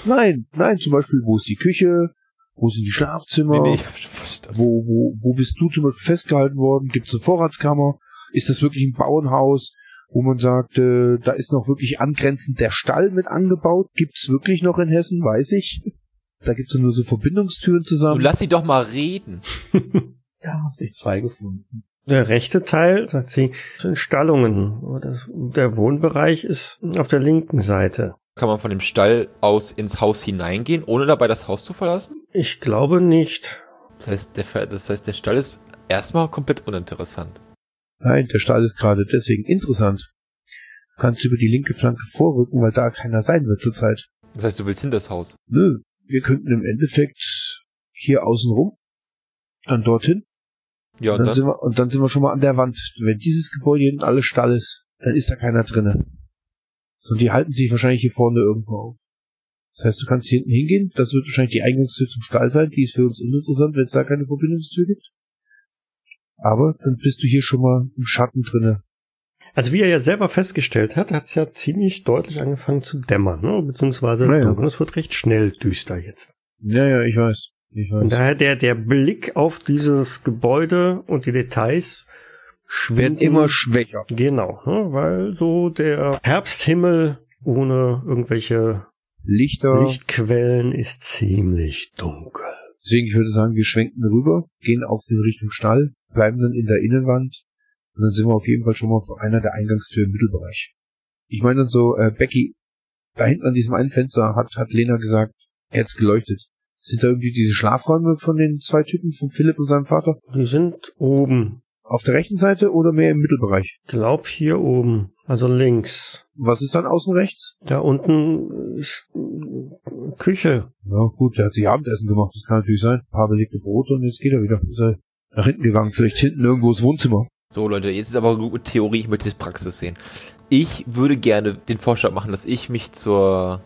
Nein, nein, zum Beispiel, wo ist die Küche? Wo sind die Schlafzimmer? Nee, nee, ich hab schon verstanden. Wo, wo, wo bist du zum Beispiel festgehalten worden? Gibt es eine Vorratskammer? Ist das wirklich ein Bauernhaus, wo man sagt, äh, da ist noch wirklich angrenzend der Stall mit angebaut? Gibt's wirklich noch in Hessen? Weiß ich. Da gibt's ja nur so Verbindungstüren Du zusammen. lass sie doch mal reden. Ja, haben sich zwei gefunden. Der rechte Teil, sagt sie, sind Stallungen. Das, der Wohnbereich ist auf der linken Seite. Kann man von dem Stall aus ins Haus hineingehen, ohne dabei das Haus zu verlassen? Ich glaube nicht. Das heißt, der, Ver- das heißt, der Stall ist erstmal komplett uninteressant. Nein, der Stall ist gerade deswegen interessant. Du kannst über die linke Flanke vorrücken, weil da keiner sein wird zurzeit. Das heißt, du willst hinter das Haus. Nö, wir könnten im Endeffekt hier außen rum, dann dorthin, Ja, und, und dann dann? sind wir, und dann sind wir schon mal an der Wand. Wenn dieses Gebäude hinten alles Stall ist, dann ist da keiner drinne. Und die halten sich wahrscheinlich hier vorne irgendwo auf. Das heißt, du kannst hier hinten hingehen, das wird wahrscheinlich die Eingangstür zum Stall sein, die ist für uns uninteressant, wenn es da keine Verbindungstür gibt. Aber dann bist du hier schon mal im Schatten drinne. Also wie er ja selber festgestellt hat, hat es ja ziemlich deutlich angefangen zu dämmern, ne? beziehungsweise Ja, ja. dunkel. es wird recht schnell düster jetzt. Ja, ja, ich weiß. Weiß. daher der, der Blick auf dieses Gebäude und die Details Werden immer schwächer. Genau, ne? weil so der Herbsthimmel ohne irgendwelche Lichter. Lichtquellen ist ziemlich dunkel. Deswegen, ich würde sagen, wir schwenken rüber, gehen auf den Richtung Stall, bleiben dann in der Innenwand und dann sind wir auf jeden Fall schon mal vor einer der Eingangstür im Mittelbereich. Ich meine dann so, äh, Becky, da hinten an diesem einen Fenster hat, hat Lena gesagt, er hat's geleuchtet. Sind da irgendwie diese Schlafräume von den zwei Typen, von Philipp und seinem Vater? Die sind oben. Auf der rechten Seite oder mehr im Mittelbereich? Glaub hier oben, also links. Was ist dann außen rechts? Da unten ist Küche. Ja gut, der hat sich Abendessen gemacht, das kann natürlich sein. Ein paar belegte Brote und jetzt geht er wieder. Ist er nach hinten gegangen, vielleicht hinten irgendwo das Wohnzimmer. So Leute, jetzt ist aber Theorie, ich möchte das Praxis sehen. Ich würde gerne den Vorschlag machen, dass ich mich zur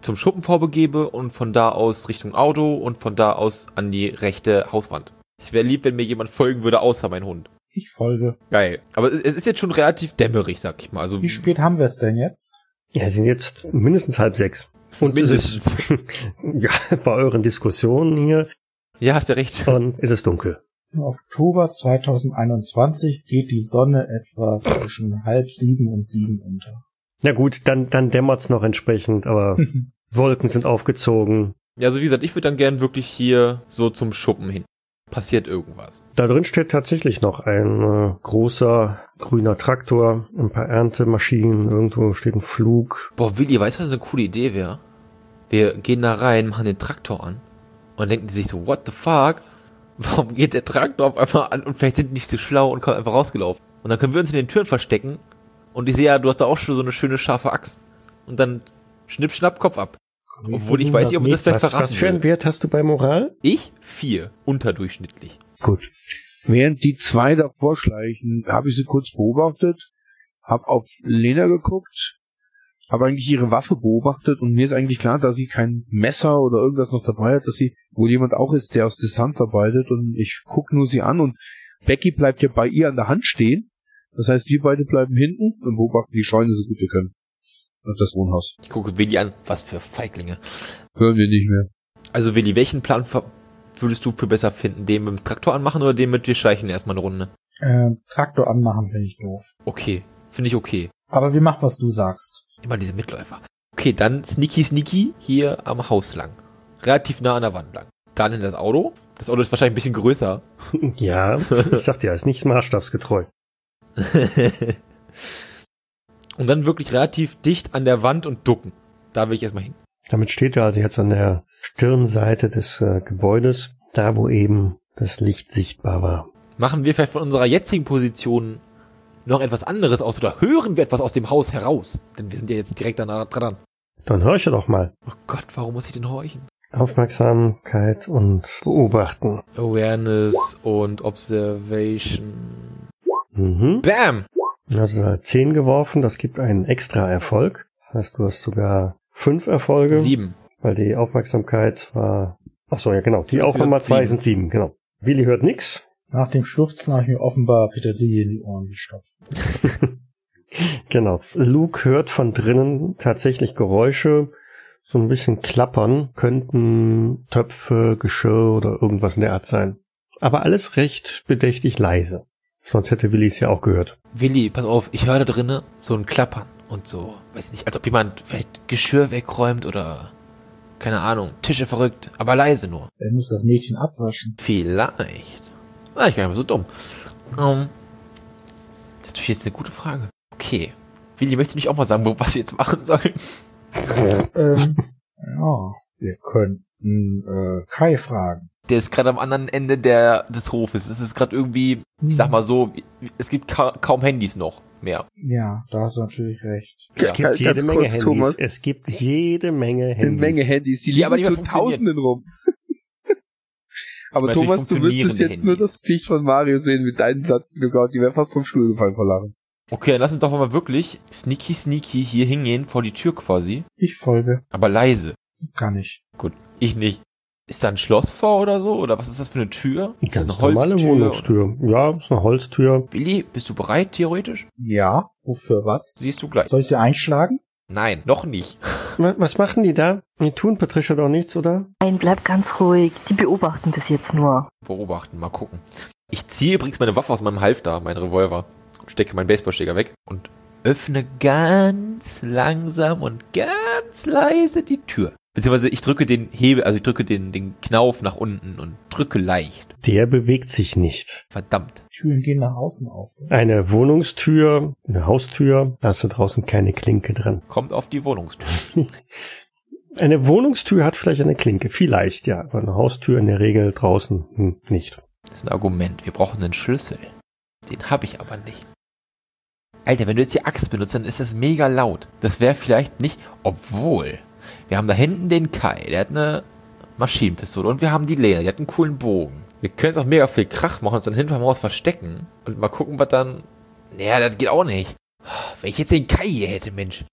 zum Schuppen vorbegebe und von da aus Richtung Auto und von da aus an die rechte Hauswand. Ich wäre lieb, wenn mir jemand folgen würde, außer mein Hund. Ich folge. Geil. Aber es ist jetzt schon relativ dämmerig, sag ich mal. Also Wie spät haben wir es denn jetzt? Ja, es sind jetzt mindestens halb sechs. Und es mindestens. ist, ja, bei euren Diskussionen hier, Ja, hast ja recht. dann ist es dunkel. Im Oktober 2021 geht die Sonne etwa zwischen halb sieben und sieben unter. Na gut, dann, dann dämmert's noch entsprechend, aber Wolken sind aufgezogen. Ja, also wie gesagt, ich würde dann gern wirklich hier so zum Schuppen hin. Passiert irgendwas. Da drin steht tatsächlich noch ein äh, großer grüner Traktor, ein paar Erntemaschinen, irgendwo steht ein Flug. Boah, Willi, weißt du, was eine coole Idee wäre? Wir gehen da rein, machen den Traktor an und denken die sich so, what the fuck? Warum geht der Traktor auf einmal an und vielleicht sind die nicht so schlau und kommen einfach rausgelaufen. Und dann können wir uns in den Türen verstecken und ich sehe ja, du hast da auch schon so eine schöne scharfe Axt. Und dann schnipp, schnapp, Kopf ab. Wir Obwohl ich weiß nicht, ob das vielleicht Was, verraten was für einen. Wert hast du bei Moral? Ich? Vier. Unterdurchschnittlich. Gut. Während die zwei davor schleichen, habe ich sie kurz beobachtet, habe auf Lena geguckt, habe eigentlich ihre Waffe beobachtet und mir ist eigentlich klar, dass sie kein Messer oder irgendwas noch dabei hat, dass sie wohl jemand auch ist, der aus Distanz arbeitet und ich guck nur sie an und Becky bleibt ja bei ihr an der Hand stehen. Das heißt, wir beide bleiben hinten und beobachten die Scheune so gut wir können. Und das Wohnhaus. Ich gucke Willi an. Was für Feiglinge. Hören wir nicht mehr. Also Willi, welchen Plan würdest du für besser finden? Den mit dem Traktor anmachen oder den mit wir schleichen erstmal eine Runde? äh, Traktor anmachen finde ich doof. Okay. Finde ich okay. Aber wir machen, was du sagst. Immer diese Mitläufer. Okay, dann sneaky sneaky hier am Haus lang. Relativ nah an der Wand lang. Dann in das Auto. Das Auto ist wahrscheinlich ein bisschen größer. Ja, ich sag dir, ist nicht maßstabsgetreu. und dann wirklich relativ dicht an der Wand und ducken. Da will ich erstmal hin. Damit steht er also jetzt an der Stirnseite des äh, Gebäudes, da wo eben das Licht sichtbar war. Machen wir vielleicht von unserer jetzigen Position noch etwas anderes aus oder hören wir etwas aus dem Haus heraus? Denn wir sind ja jetzt direkt danach dran. Dann horche doch mal. Oh Gott, warum muss ich denn horchen? Aufmerksamkeit und beobachten. Awareness und Observation. Mhm. Bam! Also halt 10 geworfen, das gibt einen extra Erfolg. Das heißt, du hast sogar fünf Erfolge, Sieben. weil die Aufmerksamkeit war. Ach so, ja genau. Die Das auch nochmal zwei sind sieben, genau. Willi hört nix. Nach dem Schluchzen habe ich mir offenbar Petersilie in die Ohren gestopft. Genau. Luke hört von drinnen tatsächlich Geräusche, so ein bisschen klappern, könnten Töpfe, Geschirr oder irgendwas in der Art sein. Aber alles recht bedächtig leise. Sonst hätte Willi es ja auch gehört. Willi, pass auf, ich höre da drinnen so ein Klappern und so, weiß nicht, als ob jemand vielleicht Geschirr wegräumt oder keine Ahnung, Tische verrückt, aber leise nur. Wer muss das Mädchen abwaschen? Vielleicht. Ah, ich bin einfach so dumm. Ähm, das ist natürlich jetzt eine gute Frage. Okay. Willi, möchtest du nicht auch mal sagen, was wir jetzt machen sollen? Ähm, ja, wir könnten äh, Kai fragen. Der ist gerade am anderen Ende der, des Hofes. Es ist gerade irgendwie, ich sag mal so, es gibt ka kaum Handys noch mehr. Ja, da hast du natürlich recht. Es Ja, gibt ganz jede Menge kurz, Handys. Thomas. Es gibt jede Menge Eine Handys. Menge Handys, die Die aber liegen nicht zu. Tausenden rum. aber Thomas, du müsstest jetzt nur Handys. das Gesicht von Mario sehen mit deinen Satz gegaut, die wäre fast vom Stuhl gefallen vor Lachen. Okay, dann lass uns doch mal wirklich sneaky sneaky hier hingehen, vor die Tür quasi. Ich folge. Aber leise. Das kann ich. Gut, ich nicht. Ist da ein Schloss vor oder so? Oder was ist das für eine Tür? Ist das eine normale Holztür? Wohnungstür. Ja, ist eine Holztür. Willi, bist du bereit, theoretisch? Ja, wofür was? Siehst du gleich. Soll ich sie einschlagen? Nein, noch nicht. Wa- Was machen die da? Die tun Patricia doch nichts, oder? Nein, bleib ganz ruhig. Die beobachten das jetzt nur. Beobachten, mal gucken. Ich ziehe übrigens meine Waffe aus meinem Halfter, meinen Revolver, und stecke meinen Baseballschläger weg und öffne ganz langsam und ganz leise die Tür. Beziehungsweise ich drücke den Hebel, also ich drücke den, den Knauf nach unten und drücke leicht. Der bewegt sich nicht. Verdammt. Türen gehen nach außen auf. Eine Wohnungstür, eine Haustür, da hast du draußen keine Klinke dran. Kommt auf die Wohnungstür. Eine Wohnungstür hat vielleicht eine Klinke, vielleicht ja, aber eine Haustür in der Regel draußen hm, nicht. Das ist ein Argument. Wir brauchen einen Schlüssel. Den habe ich aber nicht. Alter, wenn du jetzt die Axt benutzt, dann ist das mega laut. Das wäre vielleicht nicht, obwohl. Wir haben da hinten den Kai, der hat eine Maschinenpistole und wir haben die Lena, die hat einen coolen Bogen. Wir können jetzt auch mega viel Krach machen und uns dann hinterm Haus verstecken und mal gucken, was dann. Naja, das geht auch nicht. Wenn ich jetzt den Kai hier hätte, Mensch.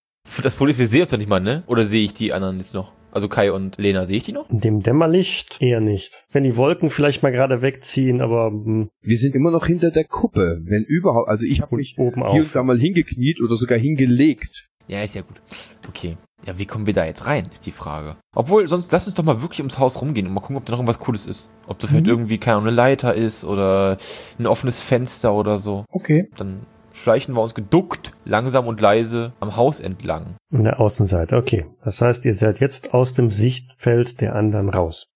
Das Problem ist, wir sehen uns doch nicht mal, ne? Oder sehe ich die anderen jetzt noch? Also Kai und Lena, sehe ich die noch? In dem Dämmerlicht eher nicht. Wenn die Wolken vielleicht mal gerade wegziehen, aber hm, Wir sind immer noch hinter der Kuppe, wenn überhaupt. Also ich habe und mich oben hier und auf. da mal hingekniet oder sogar hingelegt. Ja, ist ja gut. Okay. Ja, wie kommen wir da jetzt rein, ist die Frage. Obwohl, sonst lass uns doch mal wirklich ums Haus rumgehen und mal gucken, ob da noch irgendwas Cooles ist. Ob da vielleicht Mhm. irgendwie, keine Ahnung, eine Leiter ist oder ein offenes Fenster oder so. Okay. Dann schleichen wir uns geduckt, langsam und leise am Haus entlang. An der Außenseite, okay. Das heißt, ihr seid jetzt aus dem Sichtfeld der anderen raus.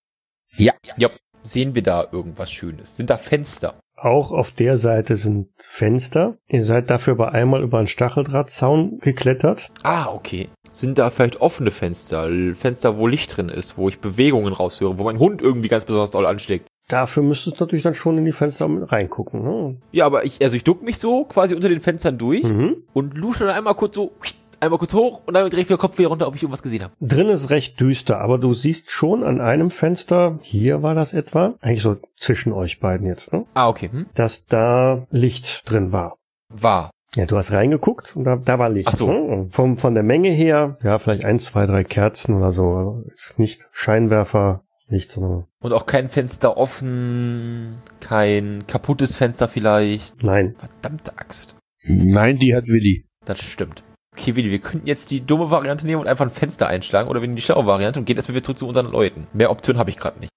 Ja. Sehen wir da irgendwas Schönes? Sind da Fenster? Auch auf der Seite sind Fenster. Ihr seid dafür aber einmal über einen Stacheldrahtzaun geklettert. Ah, okay. Sind da vielleicht offene Fenster? Fenster, wo Licht drin ist, wo ich Bewegungen raushöre, wo mein Hund irgendwie ganz besonders doll anschlägt. Dafür müsstest du natürlich dann schon in die Fenster reingucken. Ne? Ja, aber ich, also ich duck mich so quasi unter den Fenstern durch Mhm. und lusche dann einmal kurz so, einmal kurz hoch und dann drehe ich wieder den Kopf wieder runter, ob ich irgendwas gesehen habe. Drin ist recht düster, aber du siehst schon an einem Fenster, hier war das etwa, eigentlich so zwischen euch beiden jetzt, ne? Ah, okay. Hm? dass da Licht drin war. War. Ja, du hast reingeguckt und da, da war Licht. Ach so. Ne? Vom, von der Menge her, ja, vielleicht ein, zwei, drei Kerzen oder so. Ist nicht Scheinwerfer, Licht, sondern Und auch kein Fenster offen, kein kaputtes Fenster vielleicht. nein. Verdammte Axt. Nein, die hat Willi. Das stimmt. Okay, Willi, wir könnten jetzt die dumme Variante nehmen und einfach ein Fenster einschlagen oder wir nehmen die schlaue Variante und gehen erstmal wieder zurück zu unseren Leuten. Mehr Optionen habe ich gerade nicht.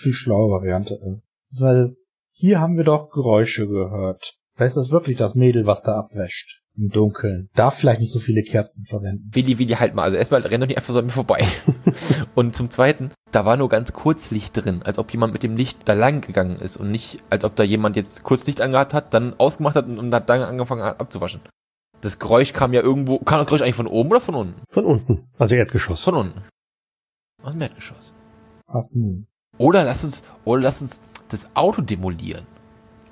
Viel schlaue Variante. äh. Weil hier haben wir doch Geräusche gehört. Vielleicht ist das wirklich das Mädel, was da abwäscht. Im Dunkeln. Darf vielleicht nicht so viele Kerzen verwenden. Willi, Willi, halt mal. Also erstmal renn doch nicht einfach so an mir vorbei. und zum Zweiten, da war nur ganz kurz Licht drin, als ob jemand mit dem Licht da lang gegangen ist und nicht, als ob da jemand jetzt kurz Licht angehabt hat, dann ausgemacht hat und, und hat dann angefangen abzuwaschen. Das Geräusch kam ja irgendwo, kam das Geräusch eigentlich von oben oder von unten? Von unten. Also Erdgeschoss. Von unten. Aus dem Erdgeschoss. Was nun? Oder lass uns, oder lass uns das Auto demolieren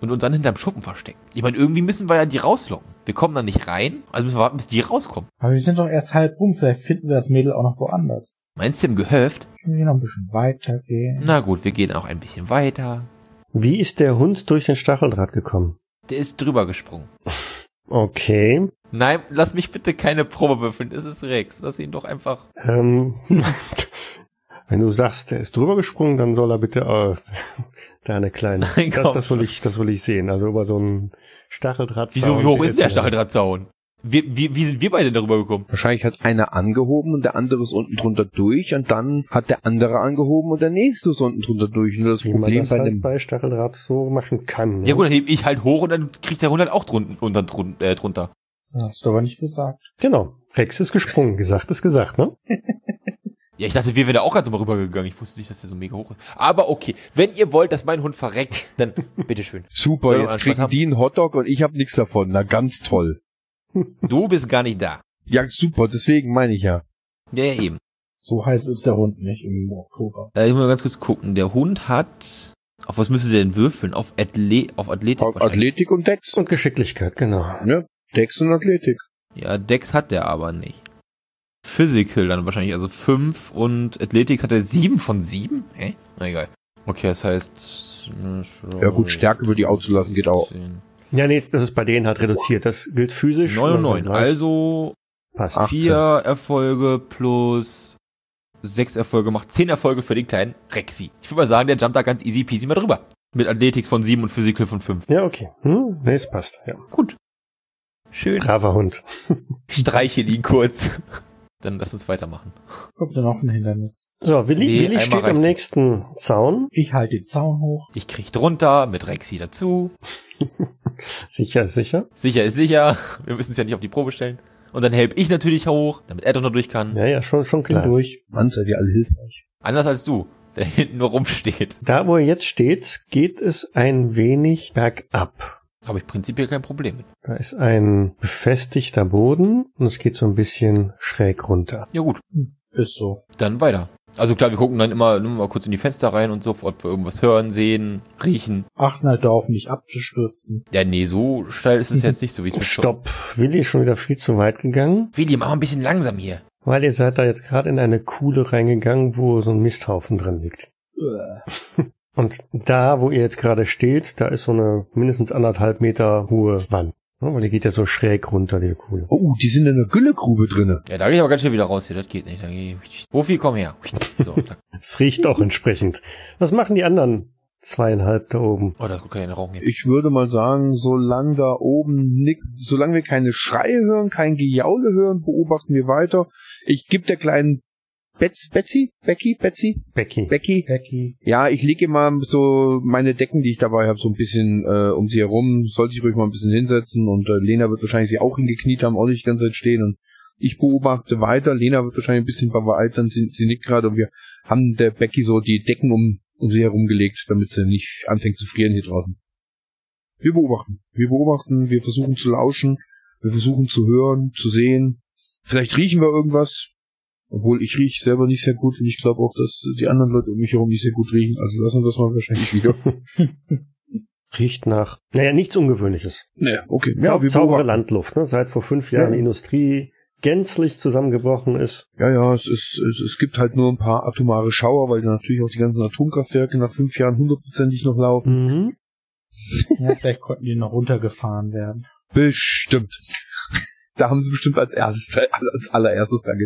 und uns dann hinterm Schuppen verstecken. Ich meine, irgendwie müssen wir ja die rauslocken. Wir kommen da nicht rein, also müssen wir warten, bis die rauskommen. Aber wir sind doch erst halb rum. Vielleicht finden wir das Mädel auch noch woanders. Meinst du im Gehöft? Können wir noch ein bisschen weitergehen? Na gut, wir gehen auch ein bisschen weiter. Wie ist der Hund durch den Stacheldraht gekommen? Der ist drüber gesprungen. Okay. Nein, lass mich bitte keine Probe würfeln. Das ist Rex. Lass ihn doch einfach. Ähm, wenn du sagst, der ist drüber gesprungen, dann soll er bitte äh, da eine kleine. Nein, das, das will ich, das will ich sehen. Also über so einen Stacheldraht. Wieso, wie hoch ist der Stacheldrahtzaun? Wie, wie, wie sind wir beide darüber gekommen? Wahrscheinlich hat einer angehoben und der andere ist unten drunter durch und dann hat der andere angehoben und der nächste ist unten drunter durch. Nur das Wie man Problem das bei halt dem bei Stacheldraht so machen kann. ne? Ja gut, dann heb ich halt hoch und dann kriegt der Hund halt auch drunten, unter, drun, äh, drunter. Hast du aber nicht gesagt. Genau. Rex ist gesprungen. Gesagt ist gesagt, ne? Ja, ich dachte, wir wären da auch ganz mal rübergegangen. Ich wusste nicht, dass der so mega hoch ist. Aber okay, wenn ihr wollt, dass mein Hund verreckt, dann bitteschön. super, jetzt kriegen haben. die einen Hotdog und ich habe nichts davon. Na ganz toll. Du bist gar nicht da. Ja, super, deswegen meine ich ja. Ja, ja, eben. So heiß ist der Hund nicht im Oktober. Äh, ich muss mal ganz kurz gucken. Der Hund hat. Auf was müsste der denn würfeln? Auf, Atle auf Athletik Auf. Athletik und Dex. Und Geschicklichkeit, genau. Ja, Dex und Athletik. Ja, Dex hat der aber nicht. Physical dann wahrscheinlich, also 5 und Athletics hat er 7 von 7? Hä? Na egal. Okay, das heißt. Ja gut, Stärke würde ich auch zulassen, geht auch. Ja, nee, das ist bei denen halt reduziert. Das gilt physisch. 9 und oder 9. so, Also passt. 18. 4 Erfolge plus 6 Erfolge macht 10 Erfolge für den kleinen Rexy. Ich würde mal sagen, der jumpt da ganz easy peasy mal drüber. Mit Athletics von 7 und Physical von 5. Ja, okay. Hm, nee, es passt. Ja. Gut. Schön. Braver Hund. Streichel ihn kurz. Dann lass uns weitermachen. Kommt da noch ein Hindernis? So, Willi, Nee, Willi steht am nächsten Zaun. Ich halte den Zaun hoch. Ich krieg drunter mit Rexy dazu. Sicher ist sicher. Sicher ist sicher. Wir müssen es ja nicht auf die Probe stellen. Und dann help ich natürlich hoch, damit er doch noch durch kann. Ja, ja, schon, schon Bin klar. durch. Mann, seid ihr alle hilfreich. Anders als du, der hinten nur rumsteht. Da, wo er jetzt steht, geht es ein wenig bergab. Habe ich prinzipiell kein Problem mit. Da ist ein befestigter Boden und es geht so ein bisschen schräg runter. Ja gut, Ist so. dann weiter. Also klar, wir gucken dann immer nur mal kurz in die Fenster rein und so, ob wir irgendwas hören, sehen, riechen. Achten halt darauf, nicht abzustürzen. Ja, nee, so steil ist es jetzt nicht so, wie es mir Stopp. Willi ist schon wieder viel zu weit gegangen, Willi, mach mal ein bisschen langsam hier. weil ihr seid da jetzt gerade in eine Kuhle reingegangen, wo so ein Misthaufen drin liegt. Und da, wo ihr jetzt gerade steht, da ist so eine mindestens anderthalb Meter hohe Wand. Ja, weil die geht ja so schräg runter, diese Kuhle. Oh, die sind in einer Güllegrube drinne. Ja, da gehe ich aber ganz schnell wieder raus hier, das geht nicht. Da geh ich, Profi, komm her. So. Es riecht auch entsprechend. Was machen die anderen zweieinhalb da oben? Oh, das ist gut, kann ich nicht rauchen. Ich würde mal sagen, solange da oben nick, solange wir keine Schreie hören, kein Gejaule hören, beobachten wir weiter. Ich gebe der kleinen Betz, Betsy, Becky, Betsy, Becky. Becky, Becky. Ja, ich lege mal so meine Decken, die ich dabei habe, so ein bisschen äh, um sie herum. Sollte ich ruhig mal ein bisschen hinsetzen und äh, Lena wird wahrscheinlich sie auch hingekniet haben, auch nicht die ganze Zeit stehen und ich beobachte weiter. Lena wird wahrscheinlich ein bisschen verweitern, sie, sie nickt gerade und wir haben der Becky so die Decken um, um sie herumgelegt, damit sie nicht anfängt zu frieren hier draußen. Wir beobachten. Wir beobachten, wir versuchen zu lauschen, wir versuchen zu hören, zu sehen. Vielleicht riechen wir irgendwas, obwohl ich rieche selber nicht sehr gut und ich glaube auch, dass die anderen Leute um mich herum nicht sehr gut riechen. Also lassen wir das mal wahrscheinlich wieder. Riecht nach, naja, nichts Ungewöhnliches. naja, okay. Sau wir saubere. Landluft, ne? Seit vor fünf Jahren Ja. Industrie gänzlich zusammengebrochen ist. Ja, ja, es ist, es, es gibt halt nur ein paar atomare Schauer, weil natürlich auch die ganzen Atomkraftwerke nach fünf Jahren hundertprozentig noch laufen. Mhm. Ja, vielleicht konnten die noch runtergefahren werden. Bestimmt. Da haben sie bestimmt als erstes, als allererstes dran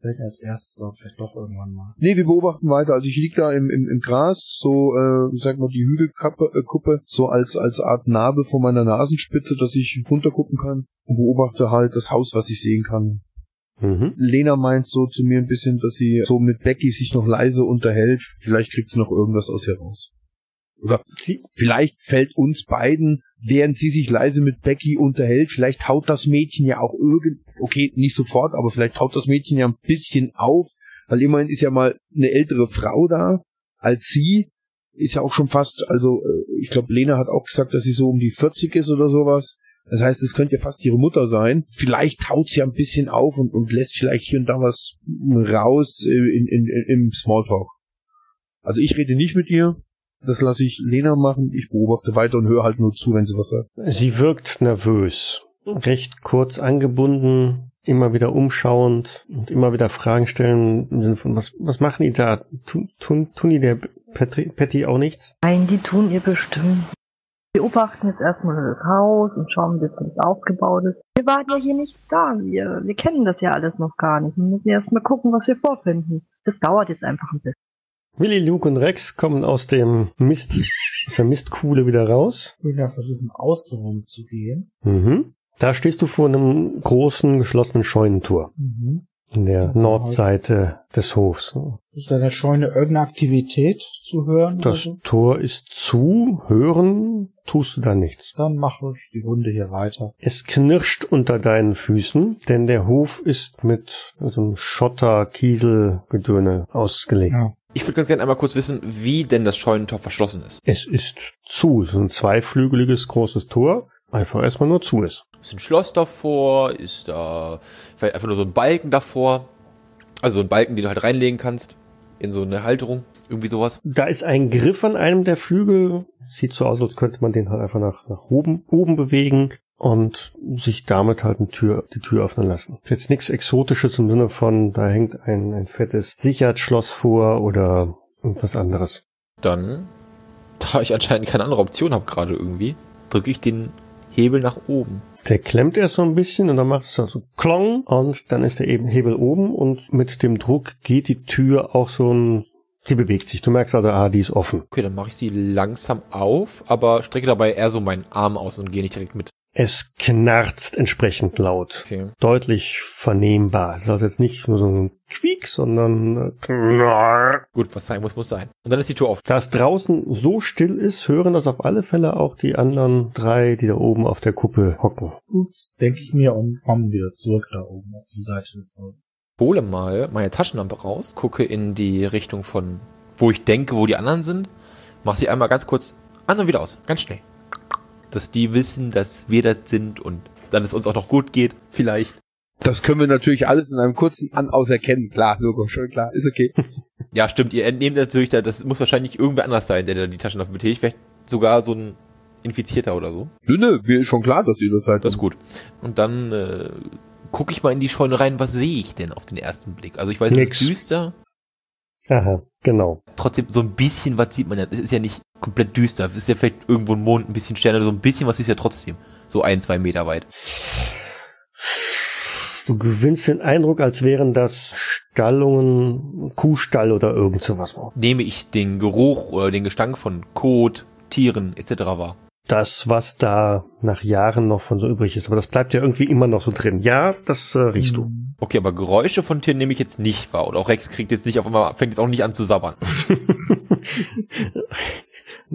Vielleicht als erstes auch vielleicht doch irgendwann mal. Nee, wir beobachten weiter. Also ich lieg da im, im, im Gras, so, äh, sag mal, die Hügelkappe, äh, Kuppe, so als, als Art Narbe vor meiner Nasenspitze, dass ich runtergucken kann und beobachte halt das Haus, was ich sehen kann. Mhm. Lena meint so zu mir ein bisschen, dass sie so mit Becky sich noch leise unterhält. Vielleicht kriegt sie noch irgendwas aus ihr raus. Oder Sie, vielleicht fällt uns beiden, während sie sich leise mit Becky unterhält, vielleicht haut das Mädchen ja auch irgend, okay, nicht sofort, aber vielleicht haut das Mädchen ja ein bisschen auf, weil immerhin ist ja mal eine ältere Frau da als sie, ist ja auch schon fast, also äh, ich glaube, Lena hat auch gesagt, dass sie so um die 40 ist oder sowas. Das heißt, es könnte ja fast ihre Mutter sein. Vielleicht haut sie ja ein bisschen auf und, und lässt vielleicht hier und da was raus äh, in, in, in, im Smalltalk. Also ich rede nicht mit ihr, das lasse ich Lena machen. Ich beobachte weiter und höre halt nur zu, wenn sie was sagt. sie wirkt nervös. Recht kurz angebunden, immer wieder umschauend und immer wieder Fragen stellen. im Sinne von, Was, was machen die da? Tun, tun, tun die der Patty, Patty auch nichts? Nein, die tun ihr bestimmt. Wir beobachten jetzt erstmal das Haus und schauen, wie es aufgebaut ist. Wir waren ja hier nicht da. Wir, wir kennen das ja alles noch gar nicht. Wir müssen erstmal gucken, was wir vorfinden. Das dauert jetzt einfach ein bisschen. Willy, Luke und Rex kommen aus dem Mist, aus der Mistkuhle wieder raus. Ich will ja versuchen, außenrum zu gehen. Mhm. Da stehst du vor einem großen geschlossenen Scheunentor Mhm. in der Ja, Nordseite des Hofs. Ist da in der Scheune irgendeine Aktivität zu hören? Das so? Tor ist zu, hören tust du da nichts. Dann mache ich die Runde hier weiter. Es knirscht unter deinen Füßen, denn der Hof ist mit so einem Schotter-Kiesel-Gedöne ausgelegt. Ja. Ich würde ganz gerne einmal kurz wissen, wie denn das Scheunentor verschlossen ist. Es ist zu, so ein zweiflügeliges großes Tor, einfach erstmal nur zu ist. Ist ein Schloss davor? Ist da vielleicht einfach nur so ein Balken davor? Also so ein Balken, den du halt reinlegen kannst in so eine Halterung, irgendwie sowas. Da ist ein Griff an einem der Flügel. Sieht so aus, als könnte man den halt einfach nach, nach oben, oben bewegen und sich damit halt eine Tür, die Tür öffnen lassen. Ist jetzt nichts Exotisches im Sinne von, da hängt ein, ein fettes Sicherheitsschloss vor oder irgendwas anderes. Dann, da ich anscheinend keine andere Option habe gerade irgendwie, drücke ich den Hebel nach oben. Der klemmt erst so ein bisschen und dann macht es so klong und dann ist der eben Hebel oben und mit dem Druck geht die Tür auch so ein, die bewegt sich. Du merkst also, ah, die ist offen. Okay, dann mache ich sie langsam auf, aber strecke dabei eher so meinen Arm aus und gehe nicht direkt mit. Es knarzt entsprechend laut. Okay. Deutlich vernehmbar. Es ist also jetzt nicht nur so ein Quiek, sondern äh, knarr. Gut, was sein muss, muss sein. Und dann ist die Tür offen. Da es draußen so still ist, hören das auf alle Fälle auch die anderen drei, die da oben auf der Kuppe hocken. Ups, denke ich mir und kommen wieder zurück da oben auf die Seite des Hauses. hole mal meine Taschenlampe raus, gucke in die Richtung von, wo ich denke, wo die anderen sind, mach sie einmal ganz kurz an und wieder aus, ganz schnell. Dass die wissen, dass wir das sind und dann es uns auch noch gut geht, vielleicht. Das können wir natürlich alles in einem kurzen An-Aus erkennen. Klar, Logo, schön klar, ist okay. Ja, stimmt, ihr entnehmt natürlich, da, das muss wahrscheinlich irgendwer anders sein, der da die Taschenlampe betätigt, vielleicht sogar so ein Infizierter oder so. Nö, nö, mir ist schon klar, dass ihr das seid. Das ist gut. Und dann äh, gucke ich mal in die Scheune rein, was sehe ich denn auf den ersten Blick? Also ich weiß, es Nix. ist düster. Aha, genau. Trotzdem, so ein bisschen was sieht man ja. Das ist ja nicht komplett düster. Es ist ja vielleicht irgendwo ein Mond, ein bisschen Sterne, so ein bisschen was ist ja trotzdem. So ein, zwei Meter weit. Du gewinnst den Eindruck, als wären das Stallungen, Kuhstall oder irgend sowas. Nehme ich den Geruch oder den Gestank von Kot, Tieren etc. wahr. Das, was da nach Jahren noch von so übrig ist. Aber das bleibt ja irgendwie immer noch so drin. Ja, das äh, riechst du. Okay, aber Geräusche von Tieren nehme ich jetzt nicht wahr. Und auch Rex kriegt jetzt nicht auf einmal, fängt jetzt auch nicht an zu sabbern.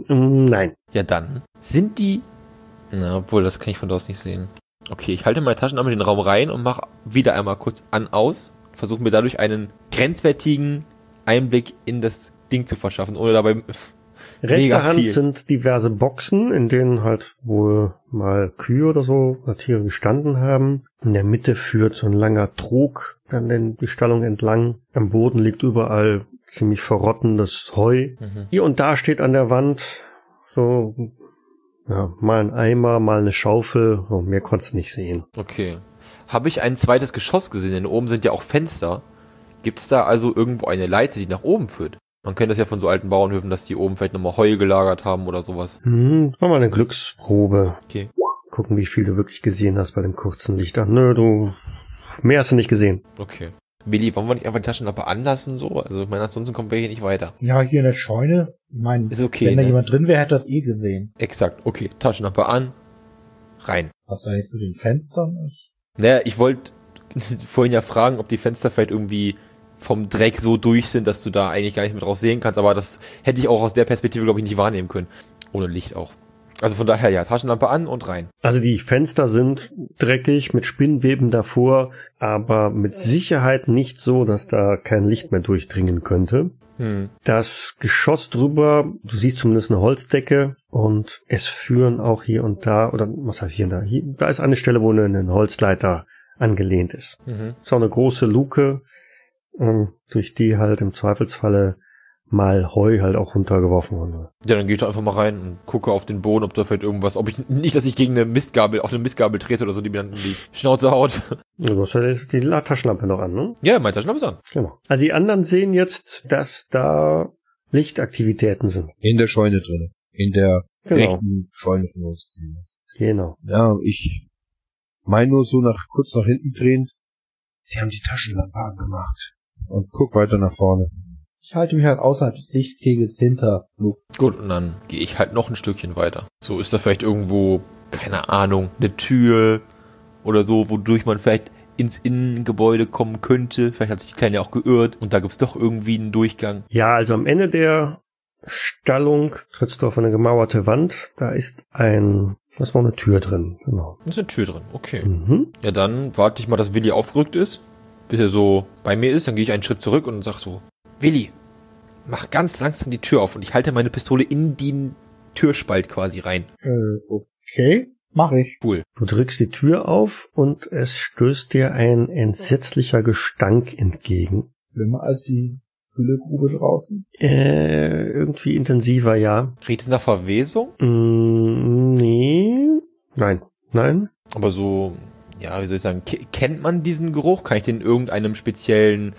Mm, Nein. Ja dann. Sind die. Na, obwohl, das kann ich von dort nicht sehen. Okay, ich halte meine Taschenlampe in den Raum rein und mache wieder einmal kurz an aus. Versuche mir dadurch einen grenzwertigen Einblick in das Ding zu verschaffen, ohne dabei. Rechter Mega Hand viel. sind diverse Boxen, in denen halt wohl mal Kühe oder so oder Tiere gestanden haben. In der Mitte führt so ein langer Trog dann den, die Stallung entlang. Am Boden liegt überall ziemlich verrottendes Heu. Mhm. Hier und da steht an der Wand so ja, mal ein Eimer, mal eine Schaufel. Oh, mehr konntest du nicht sehen. Okay. Habe ich ein zweites Geschoss gesehen, denn oben sind ja auch Fenster. Gibt's da also irgendwo eine Leiter, die nach oben führt? Man kennt das ja von so alten Bauernhöfen, dass die oben vielleicht nochmal Heu gelagert haben oder sowas. Hm, mach mal eine Glücksprobe. Okay. Gucken, wie viel du wirklich gesehen hast bei dem kurzen Licht. Ach, nö, du, mehr hast du nicht gesehen. Okay. Billy, wollen wir nicht einfach die Taschenlampe anlassen so? Also ich meine, ansonsten kommen wir hier nicht weiter. Ja, hier in der Scheune. Ich meine, Ist okay, wenn da ne? jemand drin wäre, hätte das eh gesehen. Exakt. Okay, Taschenlampe an. Rein. Was da jetzt mit den Fenstern ist? Naja, ich wollte vorhin ja fragen, ob die Fenster vielleicht irgendwie vom Dreck so durch sind, dass du da eigentlich gar nicht mehr draus sehen kannst, aber das hätte ich auch aus der Perspektive, glaube ich, nicht wahrnehmen können. Ohne Licht auch. Also von daher, ja, Taschenlampe an und rein. Also die Fenster sind dreckig mit Spinnweben davor, aber mit Sicherheit nicht so, dass da kein Licht mehr durchdringen könnte. Hm. Das Geschoss drüber, du siehst zumindest eine Holzdecke und es führen auch hier und da, oder was heißt hier und da? Hier, da ist eine Stelle, wo eine, eine Holzleiter angelehnt ist. Mhm. Ist auch eine große Luke, ähm, durch die halt im Zweifelsfalle mal Heu halt auch runtergeworfen wurde. Ja, dann gehe ich da einfach mal rein und gucke auf den Boden, ob da vielleicht irgendwas, ob ich nicht, dass ich gegen eine Mistgabel, auf eine Mistgabel trete oder so, die mir dann in die Schnauze haut. Du hast ja die Taschenlampe noch an, ne? ja, mein Taschenlampe ist an. Genau. Also die anderen sehen jetzt, dass da Lichtaktivitäten sind. In der Scheune drin. In der Genau. rechten Scheune von uns gesehen hast. Genau. Ja, ich meine nur so nach kurz nach hinten drehen. Sie haben die Taschenlampe angemacht. Und guck weiter nach vorne. Ich halte mich halt außerhalb des Lichtkegels hinter Luke. Gut, und dann gehe ich halt noch ein Stückchen weiter. So ist da vielleicht irgendwo, keine Ahnung, eine Tür oder so, wodurch man vielleicht ins Innengebäude kommen könnte. Vielleicht hat sich die Kleine auch geirrt und da gibt's doch irgendwie einen Durchgang. Ja, also am Ende der Stallung trittst du auf eine gemauerte Wand. Da ist ein, was war eine Tür drin, genau. Da ist eine Tür drin, okay. Mhm. Ja, dann warte ich mal, dass Willi aufgerückt ist, bis er so bei mir ist. Dann gehe ich einen Schritt zurück und sag so, Willi, mach ganz langsam die Tür auf und ich halte meine Pistole in den Türspalt quasi rein. Äh, okay. Mach ich. Cool. Du drückst die Tür auf und es stößt dir ein entsetzlicher Gestank entgegen. Schlimmer als die Hüllegrube draußen. Äh, irgendwie intensiver, ja. Riecht es nach Verwesung? Mm, nee. Nein. Nein. Aber so, ja, wie soll ich sagen, ke- kennt man diesen Geruch? Kann ich den irgendeinem speziellen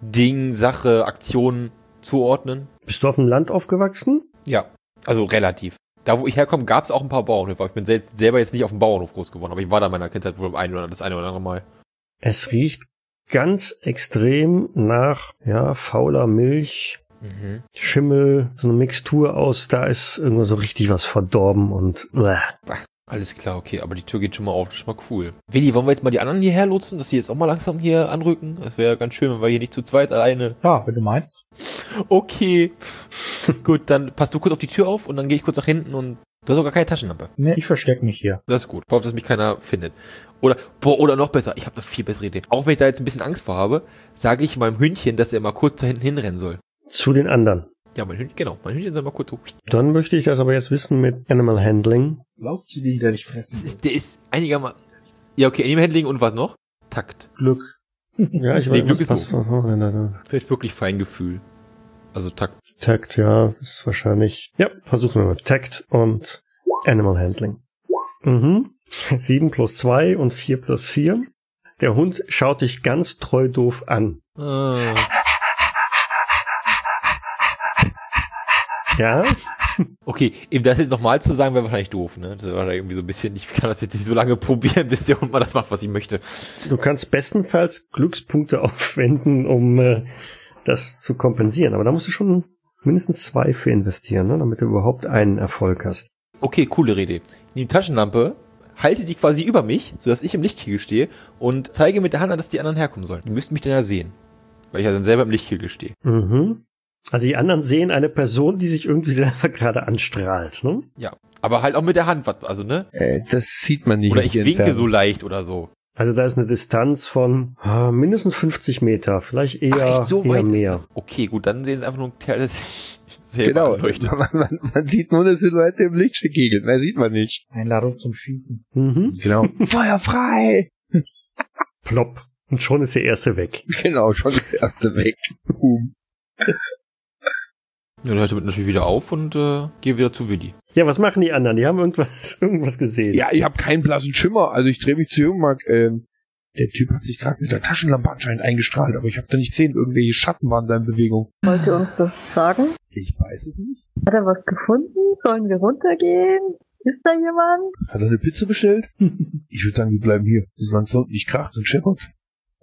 Ding, Sache, Aktion zuordnen? Bist du auf dem Land aufgewachsen? Ja, also relativ. Da, wo ich herkomme, gab es auch ein paar Bauernhöfe. aber Ich bin selbst, selber jetzt nicht auf dem Bauernhof groß geworden, aber ich war da in meiner Kindheit wohl ein oder das eine oder andere Mal. Es riecht ganz extrem nach, ja, fauler Milch, Mhm. Schimmel, so eine Mixtur aus, da ist irgendwo so richtig was verdorben und bleh. Alles klar, okay, aber die Tür geht schon mal auf, das ist mal cool. Willi, wollen wir jetzt mal die anderen hierher lotsen, dass sie jetzt auch mal langsam hier anrücken? Das wäre ganz schön, wenn wir hier nicht zu zweit alleine. Ja, wenn du meinst. Okay. gut, dann passt du kurz auf die Tür auf und dann gehe ich kurz nach hinten und du hast sogar keine Taschenlampe. Ne, ich versteck mich hier. Das ist gut. Ich hoffe, dass mich keiner findet. Oder, boah, oder noch besser, ich habe eine viel bessere Idee. Auch wenn ich da jetzt ein bisschen Angst vor habe, sage ich meinem Hündchen, dass er mal kurz da hinten hinrennen soll. Zu den anderen. Ja, mein Hündchen, genau. Mein Hündchen soll mal kurz so. Dann möchte ich das aber jetzt wissen mit Animal Handling. Lauf zu dir, der dich fressen ist, der ist einigermaßen. Ja, okay, Animal Handling und was noch? Takt. Glück. Ja, ich Nee, weiß, Glück ist was, doof. was, was, was, Vielleicht wirklich Feingefühl. Also Takt. Takt, ja, ist wahrscheinlich. Ja, versuchen wir mal. Takt und Animal Handling. Mhm. 7 plus 2 und 4 plus 4. Der Hund schaut dich ganz treu doof an. Ah. Ja, Okay, ihm das jetzt nochmal zu sagen, wäre wahrscheinlich doof, ne? Das war irgendwie so ein bisschen, ich kann das jetzt nicht so lange probieren, bis der Hund mal das macht, was ich möchte. du kannst bestenfalls Glückspunkte aufwenden, um äh, das zu kompensieren. Aber da musst du schon mindestens zwei für investieren, ne? damit du überhaupt einen Erfolg hast. Okay, coole Rede. Die Taschenlampe halte die quasi über mich, sodass ich im Lichtkegel stehe und zeige mit der Hand an, dass die anderen herkommen sollen. Die müssten mich dann ja sehen. Weil ich ja dann selber im Lichtkegel stehe. Mhm. Also die anderen sehen eine Person, die sich irgendwie selber gerade anstrahlt. Ne? Ja. Aber halt auch mit der Hand, was- also, ne? Äh, das sieht man nicht. Oder ich winke Entfernung. so leicht oder so. Also da ist eine Distanz von ah, mindestens 50 Meter, vielleicht eher, Ach, echt, so eher weit mehr. das? Okay, gut, dann sehen sie einfach nur ein Kerl, der sich selber Genau. anleuchtet. Man, man, man sieht nur eine Silhouette im Lichtkegel. Mehr sieht man nicht. Einladung zum Schießen. Mhm. Genau. Feuer frei! Plopp. Und schon ist der erste weg. Genau, schon ist der erste weg. Boom. Ja, dann hört damit natürlich wieder auf und äh, gehe wieder zu Willi. Ja, was machen die anderen? Die haben irgendwas, irgendwas gesehen. Ja, ich habe keinen blassen Schimmer. Also ich drehe mich zu Jungmark. Ähm, der Typ hat sich gerade mit der Taschenlampe anscheinend eingestrahlt, aber ich habe da nicht gesehen, irgendwelche Schatten waren da in Bewegung. Wollte uns das sagen? Ich weiß es nicht. Hat er was gefunden? Sollen wir runtergehen? Ist da jemand? Hat er eine Pizza bestellt? ich würde sagen, wir bleiben hier, solange es nicht kracht und scheppert.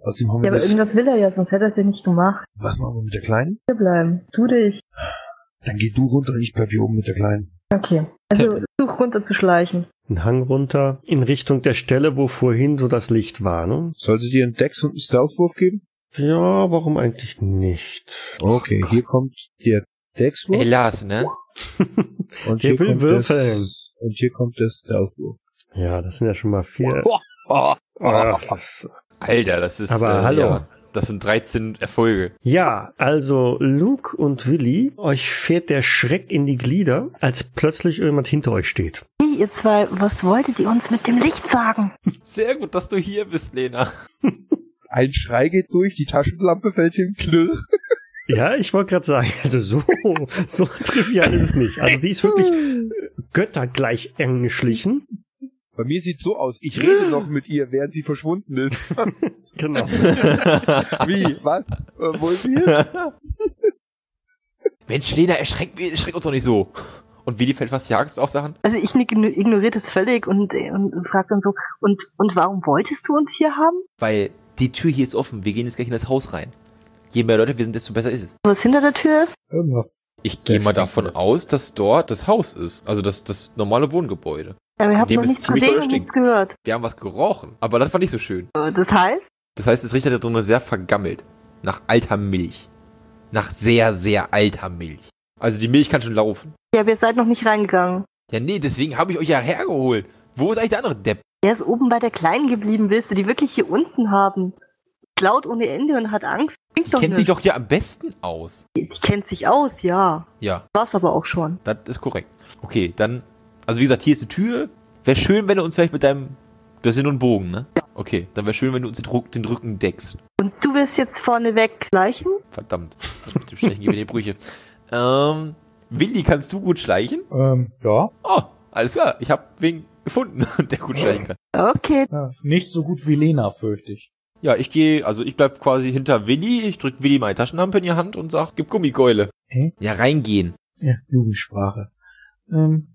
Außerdem haben wir Ja, aber das. irgendwas will er ja, sonst hätte er es ja nicht gemacht. Was machen wir mit der Kleinen? Hier bleiben. Tu dich. Dann geh du runter und ich bleib hier oben mit der Kleinen. Okay. Also, such runter zu schleichen. Ein Hang runter in Richtung der Stelle, wo vorhin so das Licht war, ne? Soll sie dir einen Dex und einen Stealthwurf geben? Ja, warum eigentlich nicht? Okay, hier kommt der Dexwurf. Ey, Lars, ne? und der hier will kommt würfeln. Das, und hier kommt der Stealthwurf. Ja, das sind ja schon mal vier. Oh, Ach, das, Alter, das ist. Aber äh, hallo. Ja, das sind 13 Erfolge. ja, also Luke und Willi, euch fährt der Schreck in die Glieder, als plötzlich irgendjemand hinter euch steht. Hey, ihr zwei, was wolltet ihr uns mit dem Licht sagen? Sehr gut, dass du hier bist, Lena. Ein Schrei geht durch, die Taschenlampe fällt hin, klirr. Ja, ich wollte gerade sagen, also so, so trivial ist es nicht. Also sie ist wirklich göttergleich angeschlichen. Bei mir sieht so aus, ich rede noch mit ihr, während sie verschwunden ist. Genau. Wie? Was? Äh, wo ist sie? Mensch, Lena, erschreck, erschreck uns doch nicht so. Und Willi fällt fast die Axt auf Sachen? Also ich ign- ignoriere das völlig und, und, und frage dann so, und, und warum wolltest du uns hier haben? Weil die Tür hier ist offen. Wir gehen jetzt gleich in das Haus rein. Je mehr Leute wir sind, desto besser ist es. Was hinter der Tür ist? Irgendwas. Ich gehe mal davon Spannendes. aus, dass dort das Haus ist. Also das, das normale Wohngebäude. Ja, wir haben noch nichts gesehen und nichts gehört. Wir haben was gerochen. Aber das fand ich so schön. Äh, Das heißt? Das heißt, es riecht da drinnen sehr vergammelt. Nach alter Milch. Nach sehr, sehr alter Milch. Also die Milch kann schon laufen. Ja, wir seid noch nicht reingegangen. Ja, nee, deswegen habe ich euch ja hergeholt. Wo ist eigentlich der andere Depp? Der ist oben bei der Kleinen geblieben. Willst du die wirklich hier unten haben? Klaut ohne Ende und hat Angst. Klingt Die kennt sich nicht. doch hier am besten aus. Die kennt sich aus, ja. Ja, War's aber auch schon. das ist korrekt. Okay, dann, also wie gesagt, hier ist die Tür. Wäre schön, wenn du uns vielleicht mit deinem, du hast ja nur einen Bogen, ne? Okay, dann wäre schön, wenn du uns den, Druck, den Rücken deckst. Und du wirst jetzt vorneweg schleichen? Verdammt, das mit dem Schleichen gibt mir die Brüche. Ähm, Willi, kannst du gut schleichen? Ähm, ja. Oh, alles klar, ich habe wen gefunden, der gut schleichen kann. Okay. ja. Nicht so gut wie Lena, fürchte ich. Ja, ich gehe, also ich bleib quasi hinter Willi, ich drück Willi meine Taschenlampe in die Hand und sag, gib Gummikeule. Hä? Ja, reingehen. Ja, Jugendsprache. Ähm,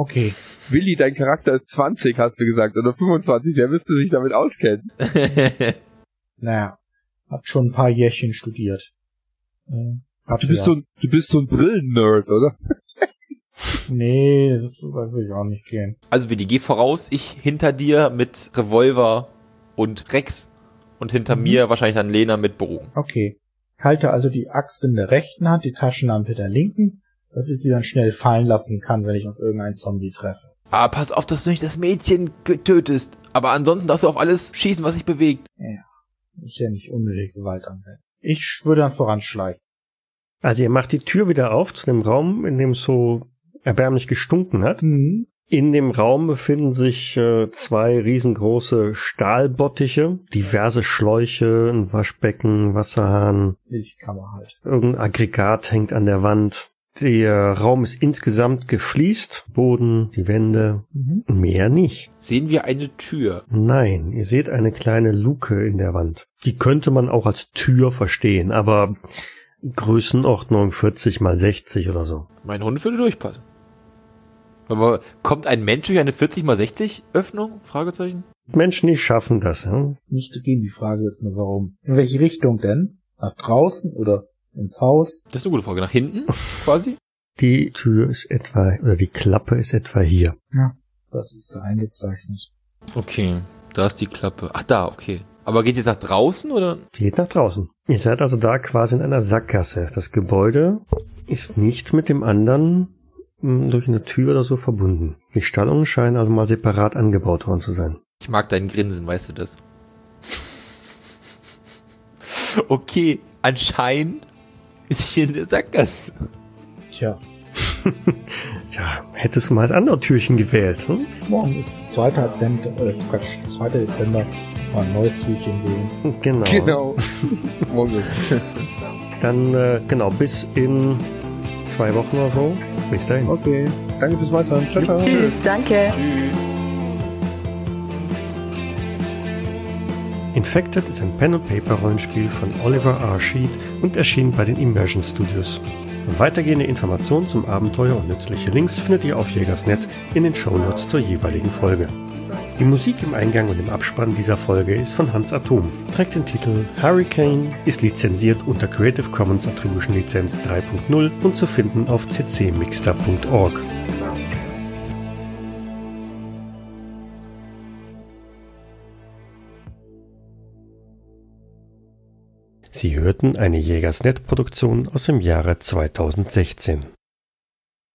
okay. Willi, dein Charakter ist 20, hast du gesagt, oder 25. Wer müsste sich damit auskennen? Naja, hat schon ein paar Jährchen studiert. Ähm, Du bist ja. so ein, du bist so ein Brillen-Nerd, oder? Nee, das will ich auch nicht gehen. also Willi, geh voraus, ich hinter dir mit Revolver und Rex und hinter Mhm. mir wahrscheinlich dann Lena mit Bogen. Okay. Halte also die Axt in der rechten Hand, die Taschenlampe in der linken, dass ich sie dann schnell fallen lassen kann, wenn ich auf irgendeinen Zombie treffe. Aber pass auf, dass du nicht das Mädchen getötest. Aber ansonsten darfst du auf alles schießen, was sich bewegt. Ist ja nicht unnötig Gewalt anwenden. Ich würde dann voranschleichen. Also ihr macht die Tür wieder auf zu dem Raum, in dem es so erbärmlich gestunken hat. Mhm. In dem Raum befinden sich äh, zwei riesengroße Stahlbottiche, diverse Schläuche, ein Waschbecken, Wasserhahn, Milchkammer halt. irgendein Aggregat hängt an der Wand. Der Raum ist insgesamt gefliest, Boden, die Wände, Mhm. mehr nicht. Sehen wir eine Tür. Nein, ihr seht eine kleine Luke in der Wand. Die könnte man auch als Tür verstehen, aber Größenordnung 40 mal 60 oder so. Mein Hund würde durchpassen. Aber kommt ein Mensch durch eine 40 mal 60 Öffnung? Fragezeichen. Menschen, die schaffen das. Ja? Müsste gehen. Die Frage ist nur, warum? In welche Richtung denn? Nach draußen oder ins Haus? Das ist eine gute Frage. Nach hinten quasi? Die Tür ist etwa, oder die Klappe ist etwa hier. Ja. Das ist da eingezeichnet. Okay, da ist die Klappe. Ach da, okay. Aber geht jetzt nach draußen oder? Die geht nach draußen. Ihr seid also da quasi in einer Sackgasse. Das Gebäude ist nicht mit dem anderen mh, durch eine Tür oder so verbunden. Die Stallungen scheinen also mal separat angebaut worden zu sein. Ich mag dein Grinsen, weißt du das? Okay, anscheinend ist hier in der Sackgasse. Tja, Tja, hättest du mal das andere Türchen gewählt. Hm? morgen ist zweiter Advent, äh, Quatsch, 2. Dezember. Mal ein neues Türchen wählen. Genau. Genau. Morgen. Dann, äh, genau, bis in zwei Wochen oder so. Bis dahin. Okay. Danke fürs Meistern. Ciao, ciao. Tschüss, danke. Infected ist ein Pen-and-Paper-Rollenspiel von Oliver R. Sheet und erschien bei den Immersion Studios. Weitergehende Informationen zum Abenteuer und nützliche Links findet ihr auf Jägersnet in den Shownotes zur jeweiligen Folge. Die Musik im Eingang und im Abspann dieser Folge ist von Hans Atom, trägt den Titel Hurricane, ist lizenziert unter Creative Commons Attribution Lizenz 3.0 und zu finden auf ccmixter.org. Sie hörten eine Jägersnet-Produktion aus dem Jahre 2016.